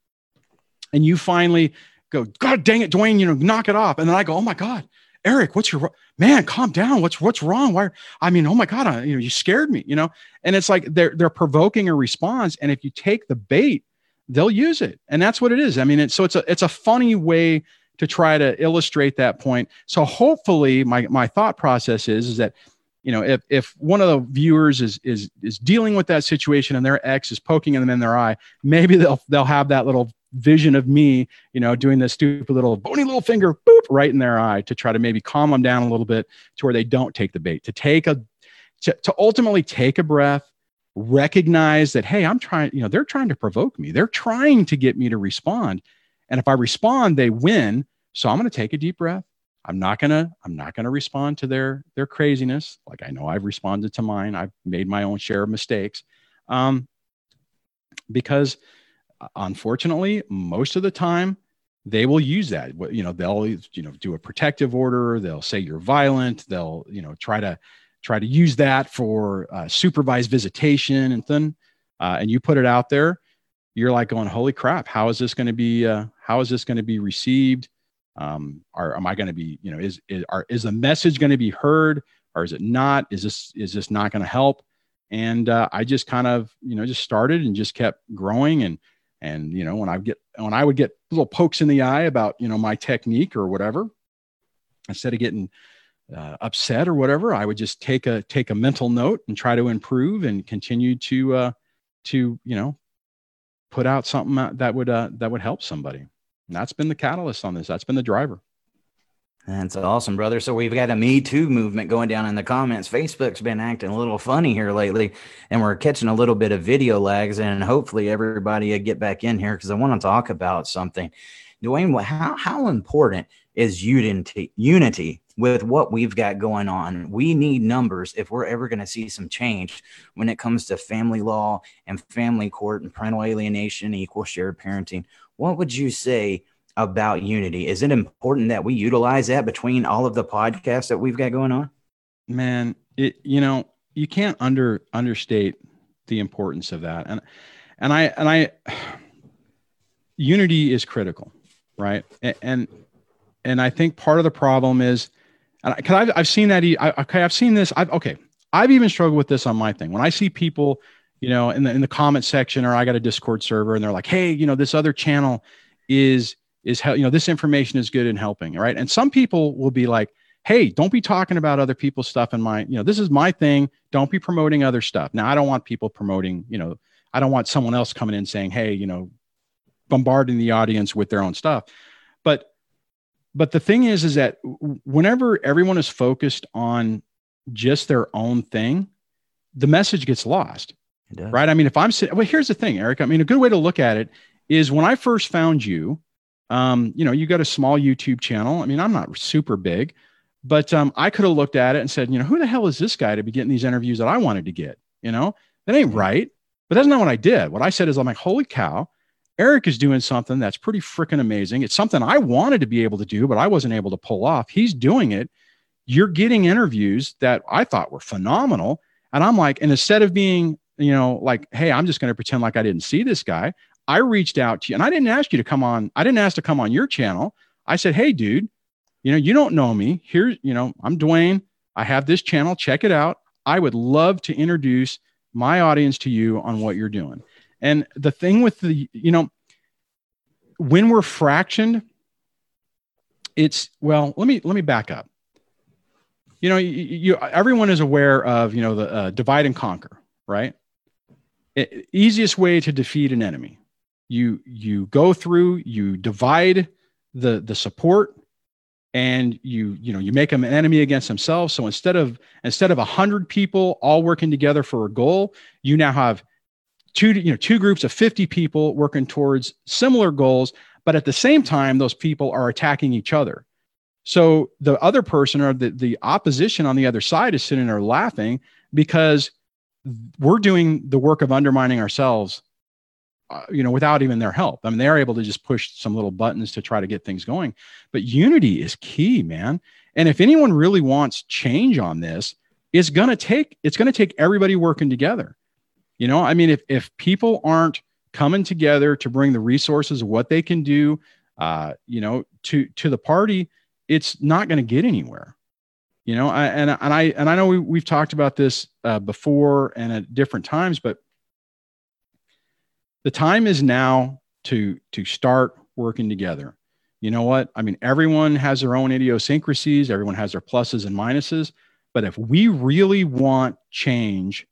and you finally go, God dang it, Dwayne, you know, knock it off. And then I go, Oh my God, Eric, what's your man? Calm down. What's what's wrong? Why? I mean, oh my God, I, you know, you scared me, you know. And it's like they're they're provoking a response. And if you take the bait, they'll use it. And that's what it is. I mean, it's so it's a it's a funny way to try to illustrate that point. So hopefully my my thought process is is that you know if if one of the viewers is is is dealing with that situation and their ex is poking them in their eye, maybe they'll they'll have that little vision of me, you know, doing this stupid little bony little finger boop right in their eye to try to maybe calm them down a little bit to where they don't take the bait, to take a to, to ultimately take a breath, recognize that, hey, I'm trying, you know, they're trying to provoke me. They're trying to get me to respond. And if I respond, they win. So I'm going to take a deep breath. I'm not gonna I'm not gonna respond to their their craziness. Like I know I've responded to mine. I've made my own share of mistakes, um, because uh, unfortunately, most of the time they will use that. You know, they'll you know do a protective order. They'll say you're violent. They'll you know try to try to use that for uh, supervised visitation and then uh, and you put it out there. You're like going, holy crap! How is this going to be? Uh, how is this going to be received? um, are am i going to be you know is is, are, is the message going to be heard? Or is it not? Is this is this not going to help? And uh, i just kind of you know just started and just kept growing and and you know when i get when i would get little pokes in the eye about you know my technique or whatever instead of getting uh, upset or whatever i would just take a take a mental note and try to improve and continue to uh to you know put out something that would uh that would help somebody that's been the catalyst on this. That's been the driver. That's awesome, brother. So we've got a Me Too movement going down in the comments. Facebook's been acting a little funny here lately, and we're catching a little bit of video lags. And hopefully, everybody will get back in here because I want to talk about something. Dwayne, how how important is unity unity with what we've got going on? We need numbers if we're ever going to see some change when it comes to family law and family court and parental alienation, equal shared parenting what would you say about unity? Is it important that we utilize that between all of the podcasts that we've got going on? Man, it you know, you can't under understate the importance of that. And and I and I unity is critical, right? And and, and I think part of the problem is because I've, I've seen that. I, okay, I've seen this. I've okay. I've even struggled with this on my thing. When I see people you know, in the in the comment section, or I got a Discord server, and they're like, "Hey, you know, this other channel is is how you know this information is good in helping, right?" And some people will be like, "Hey, don't be talking about other people's stuff in my, you know, this is my thing. Don't be promoting other stuff." Now, I don't want people promoting, you know, I don't want someone else coming in saying, "Hey, you know, bombarding the audience with their own stuff," but but the thing is, is that whenever everyone is focused on just their own thing, the message gets lost right? I mean, if I'm sitting, well, here's the thing, Eric. I mean, a good way to look at it is when I first found you, um, you know, you got a small YouTube channel. I mean, I'm not super big, but um, I could have looked at it and said, you know, who the hell is this guy to be getting these interviews that I wanted to get? You know, that ain't right. But that's not what I did. What I said is, I'm like, holy cow, Eric is doing something that's pretty freaking amazing. It's something I wanted to be able to do, but I wasn't able to pull off. He's doing it. You're getting interviews that I thought were phenomenal. And I'm like, and instead of being you know, like, hey, I'm just going to pretend like I didn't see this guy. I reached out to you and I didn't ask you to come on. I didn't ask to come on your channel. I said, hey, dude, you know, you don't know me. Here, you know, I'm Dwayne. I have this channel. Check it out. I would love to introduce my audience to you on what you're doing. And the thing with the, you know, when we're fractioned, it's well, let me let me back up. You know, you, you everyone is aware of, you know, the uh, divide and conquer, right? Easiest way to defeat an enemy. You you go through you divide the the support and you you know you make them an enemy against themselves. So instead of instead of a hundred people all working together for a goal you now have two you know two groups of 50 people working towards similar goals but at the same time those people are attacking each other. So the other person or the, the opposition on the other side is sitting there laughing because we're doing the work of undermining ourselves uh, you know without even their help. I mean they're able to just push some little buttons to try to get things going. But unity is key man. And if anyone really wants change on this it's going to take it's going to take everybody working together. You know i mean if if people aren't coming together to bring the resources what they can do uh, you know to to the party it's not going to get anywhere you know I, and and i and i know we, we've talked about this uh, before and at different times but the time is now to to start working together. You know what? I mean everyone has their own idiosyncrasies everyone has their pluses and minuses but if we really want change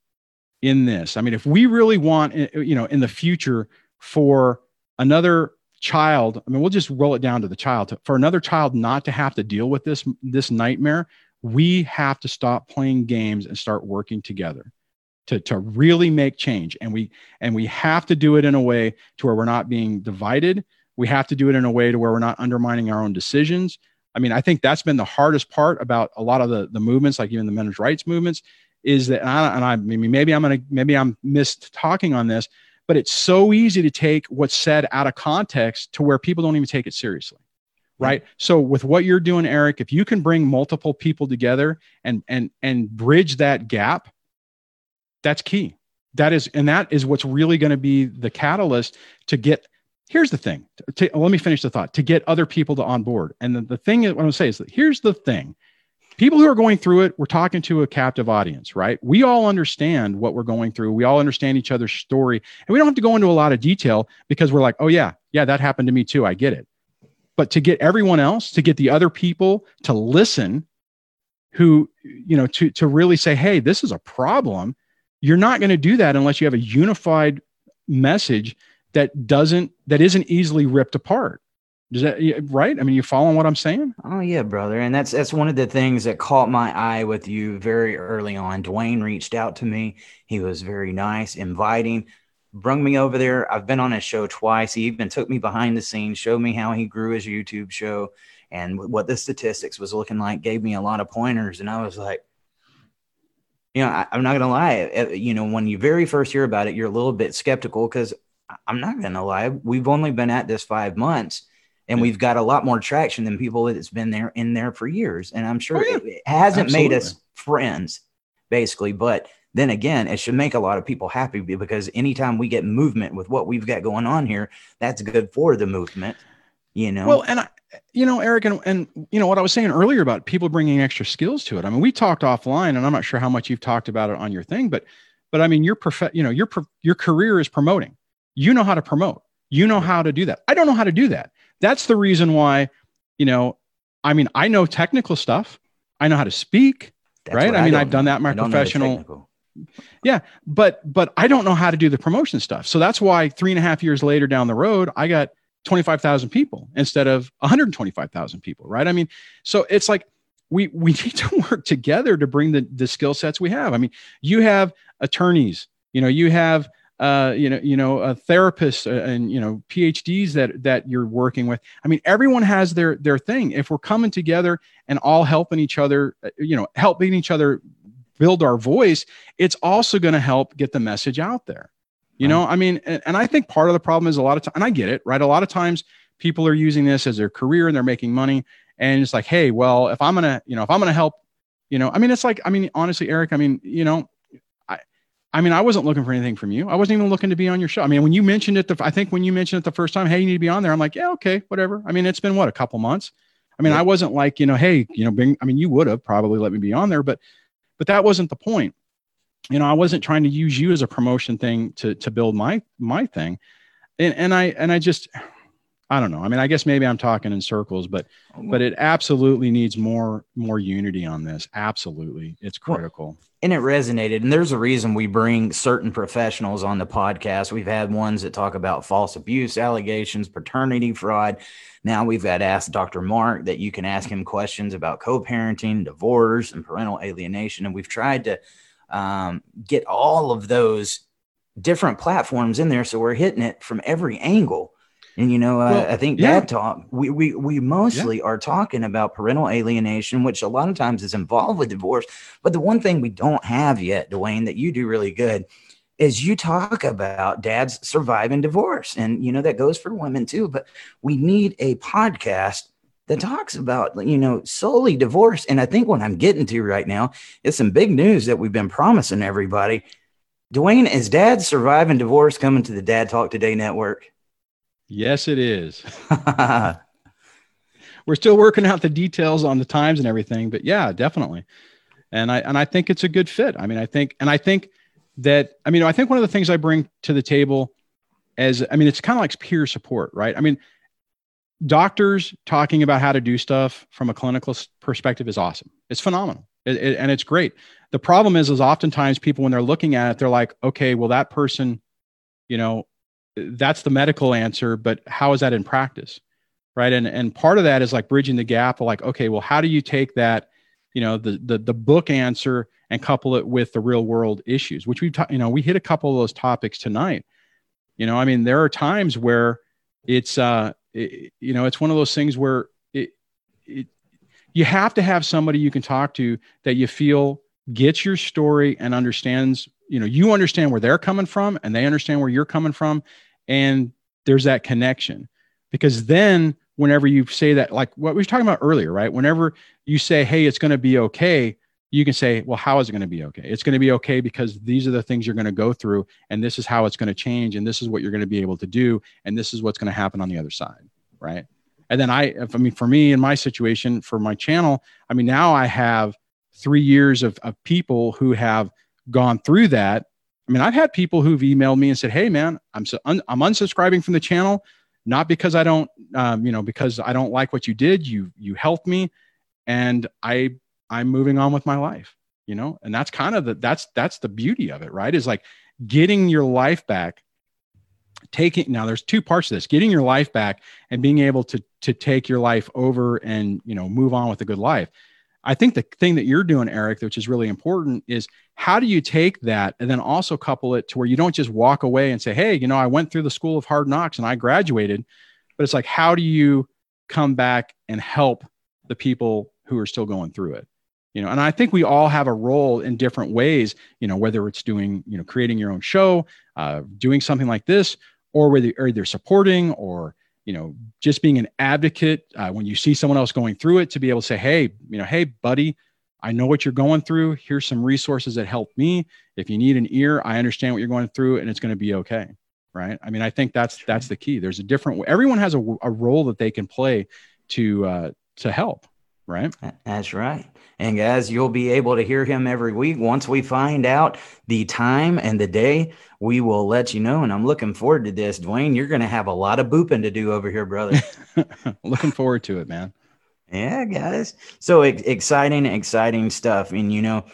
in this i mean if we really want eh, you know in the future for another child i mean we'll just roll it down to the child for another child not to have to deal with this this nightmare we have to stop playing games and start working together to, to really make change. And we and we have to do it in a way to where we're not being divided. We have to do it in a way to where we're not undermining our own decisions. I mean, I think that's been the hardest part about a lot of the the movements, like even the men's rights movements, is that and I, and I mean, maybe I'm gonna maybe I'm missed talking on this, but it's so easy to take what's said out of context to where people don't even take it seriously right? So with what you're doing eric if you can bring multiple people together and and and bridge that gap that's key. That is and that is what's really going to be the catalyst to get here's the thing to, let me finish the thought to get other people to on board and the, the thing what i'm going to say is that here's the thing. People who are going through it we're talking to a captive audience right? We all understand what we're going through. We all understand each other's story. And we don't have to go into a lot of detail because we're like oh yeah yeah that happened to me too. I get it but to get everyone else to get the other people to listen who you know to to really say hey this is a problem you're not going to do that unless you have a unified message that doesn't that isn't easily ripped apart. Does that right? I mean you following what i'm saying? Oh yeah brother and that's that's one of the things that caught my eye with you very early on. Dwayne reached out to me. He was very nice inviting brung me over there. I've been on his show twice. He even took me behind the scenes, showed me how he grew his YouTube show and what the statistics was looking like, gave me a lot of pointers. And I was like, you know, I, am not going to lie. Uh, you know, when you very first hear about it, you're a little bit skeptical because I'm not going to lie. We've only been at this five months and we've got a lot more traction than people that's been there in there for years. And I'm sure oh, yeah. it, hasn't Absolutely. made us friends, basically, but then again, it should make a lot of people happy because anytime we get movement with what we've got going on here, that's good for the movement, you know? Well, and I, you know, Eric, and, and, you know, what I was saying earlier about people bringing extra skills to it. I mean, we talked offline and I'm not sure how much you've talked about it on your thing, but, but I mean, your prof, you know, your, your career is promoting, you know how to promote, you know how to do that. I don't know how to do that. That's the reason why, you know, I mean, I know technical stuff. I know how to speak, that's right? I mean, I have done that in my professional yeah but but i don't know how to do the promotion stuff so that's why three and a half years later down the road i got 25000 people instead of 125000 people right i mean so it's like we we [LAUGHS] need to work together to bring the the skill sets we have i mean you have attorneys you know you have uh, you know, you know, a therapist uh, and you know, PhDs that that you're working with. I mean, everyone has their their thing. If we're coming together and all helping each other, uh, you know, helping each other build our voice, it's also going to help get the message out there. You know, I mean, and, and, I think part of the problem is a lot of time, and I get it, right? A lot of times people are using this as their career and they're making money. And it's like, hey, well, if I'm going to, you know, if I'm going to help, you know, I mean, it's like, I mean, honestly, Eric, I mean, you know, I, I mean, I wasn't looking for anything from you. I wasn't even looking to be on your show. I mean, when you mentioned it, the, I think when you mentioned it the first time, hey, you need to be on there. I'm like, yeah, okay, whatever. I mean, it's been what a couple months. I mean, I wasn't like, you know, hey, you know, being, I mean, you would have probably let me be on there, but but that wasn't the point. You know i wasn't trying to use you as a promotion thing to to build my my thing. And and i and i just i don't know. I mean i guess maybe i'm talking in circles but but it absolutely needs more more unity on this. Absolutely. It's critical. and it resonated. And there's a reason we bring certain professionals on the podcast. We've had ones that talk about false abuse allegations paternity fraud. Now we've got asked Dr. Mark that you can ask him questions about co-parenting, divorce, and parental alienation, and we've tried to um, get all of those different platforms in there, so we're hitting it from every angle. And you know, well, uh, I think yeah. Dad Talk, we we we mostly yeah. are talking about parental alienation, which a lot of times is involved with divorce. But the one thing we don't have yet, Dwayne, that you do really good is you talk about dads surviving divorce. And, you know, that goes for women too. But we need a podcast that talks about, you know, solely divorce. And I think what I'm getting to right now is some big news that we've been promising everybody. Dwayne, is dad surviving divorce coming to the Dad Talk Today network? Yes, it is. [LAUGHS] [LAUGHS] We're still working out the details on the times and everything, but yeah, definitely. And I and I think it's a good fit. I mean, I think and I think that I mean, I think one of the things I bring to the table as I mean, it's kind of like peer support, right? I mean, doctors talking about how to do stuff from a clinical perspective is awesome. It's phenomenal. It, it, and it's great. The problem is, is oftentimes people, when they're looking at it, they're like, okay, well, that person, you know, that's the medical answer, but how is that in practice? Right. And, and part of that is like bridging the gap like, okay, well, how do you take that, you know, the, the, the book answer and couple it with the real world issues, which we've, ta- you know, we hit a couple of those topics tonight. You know, I mean, there are times where it's, uh, it, you know, it's one of those things where it, it, you have to have somebody you can talk to that you feel gets your story and understands, you know, you understand where they're coming from and they understand where you're coming from. And there's that connection. Because then, whenever you say that, like what we were talking about earlier, right? Whenever you say, hey, it's going to be okay, you can say, well, how is it going to be okay? It's going to be okay because these are the things you're going to go through, and this is how it's going to change, and this is what you're going to be able to do, and this is what's going to happen on the other side, right? And then I, I mean, for me in my situation, for my channel, I mean, now I have three years of, of people who have gone through that. I mean, I've had people who've emailed me and said, "Hey, man, I'm so un- I'm unsubscribing from the channel, not because I don't, um, you know, because I don't like what you did. You you helped me, and I I'm moving on with my life. You know, and that's kind of the that's that's the beauty of it, right? Is like getting your life back taking now there's two parts to this getting your life back and being able to to take your life over and you know move on with a good life i think the thing that you're doing eric which is really important is how do you take that and then also couple it to where you don't just walk away and say hey you know i went through the school of hard knocks and i graduated. But it's like how do you come back and help the people who are still going through it? You know and i think we all have a role in different ways you know whether it's doing you know creating your own show uh, doing something like this or whether or either supporting or you know just being an advocate uh, when you see someone else going through it to be able to say hey you know hey buddy i know what you're going through. Here's some resources that help me. If you need an ear i understand what you're going through and it's going to be okay right? I mean i think that's that's the key. There's a different everyone has a, a role that they can play to uh, to help right that's right and guys, you'll be able to hear him every week. Once we find out the time and the day, we will let you know. And I'm looking forward to this. Dwayne, you're going to have a lot of booping to do over here, brother. [LAUGHS] looking forward to it, man. Yeah, guys. So exciting, exciting stuff. And you know,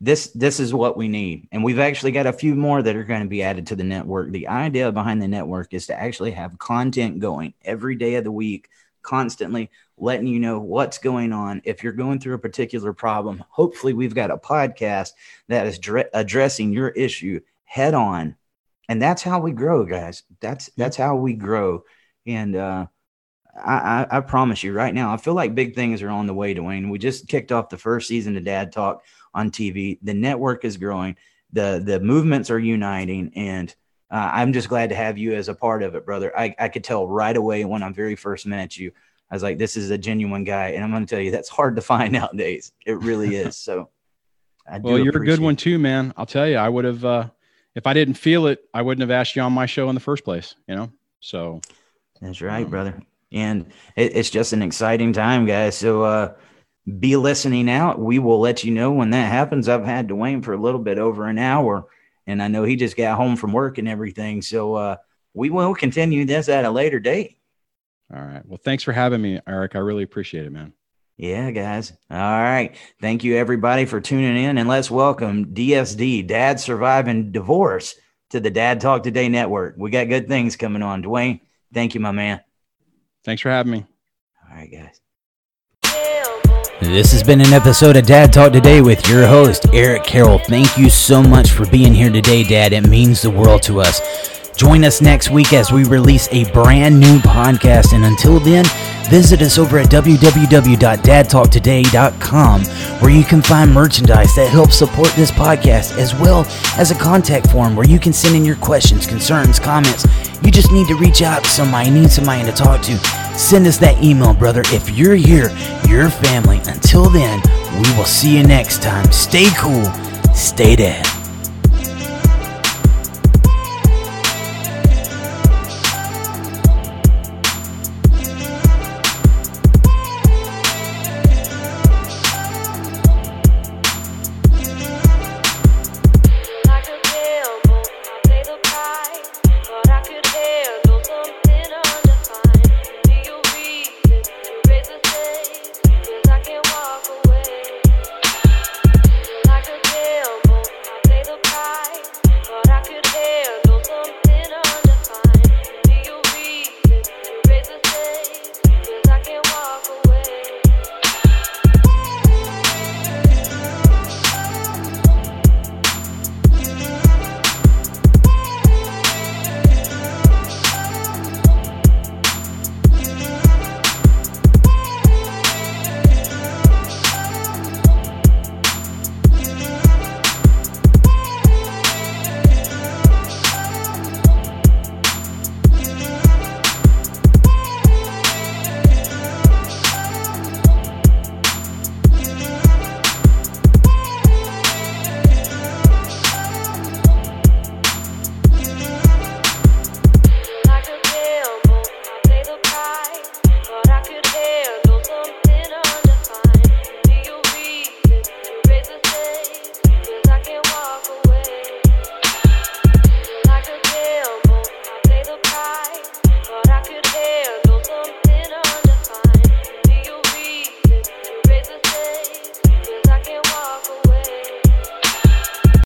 this this is what we need. And we've actually got a few more that are going to be added to the network. The idea behind the network is to actually have content going every day of the week, constantly letting you know what's going on. If you're going through a particular problem, hopefully we've got a podcast that is dre- addressing your issue head on. And that's how we grow, guys. That's that's how we grow. And uh, I, I, I promise you right now, I feel like big things are on the way, Dwayne. We just kicked off the first season of Dad Talk on TV. The network is growing. The the movements are uniting, and uh, I'm just glad to have you as a part of it, brother. I, I could tell right away when I very first met you I was like, this is a genuine guy. And I'm going to tell you, that's hard to find [LAUGHS] nowadays. It really [LAUGHS] is. So, well, you're a good one too, man. I'll tell you, I would have, uh, if I didn't feel it, I wouldn't have asked you on my show in the first place, you know? So, that's right, um, brother. And it, it's just an exciting time, guys. So, uh, be listening out. We will let you know when that happens. I've had Dwayne for a little bit over an hour, and I know he just got home from work and everything. So, uh, we will continue this at a later date. All right. Well, thanks for having me, Eric. I really appreciate it, man. Yeah, guys. All right. Thank you, everybody, for tuning in. And let's welcome DSD, Dad Surviving Divorce, to the Dad Talk Today Network. We got good things coming on. Dwayne, thank you, my man. Thanks for having me. All right, guys. This has been an episode of Dad Talk Today with your host, Eric Carroll. Thank you so much for being here today, Dad. It means the world to us. Join us next week as we release a brand new podcast. And until then, visit us over at www.dadtalktoday.com where you can find merchandise that helps support this podcast, as well as a contact form where you can send in your questions, concerns, comments. You just need to reach out to somebody, need somebody to talk to. Send us that email, brother. If you're here, your family. Until then, we will see you next time. Stay cool, stay dead.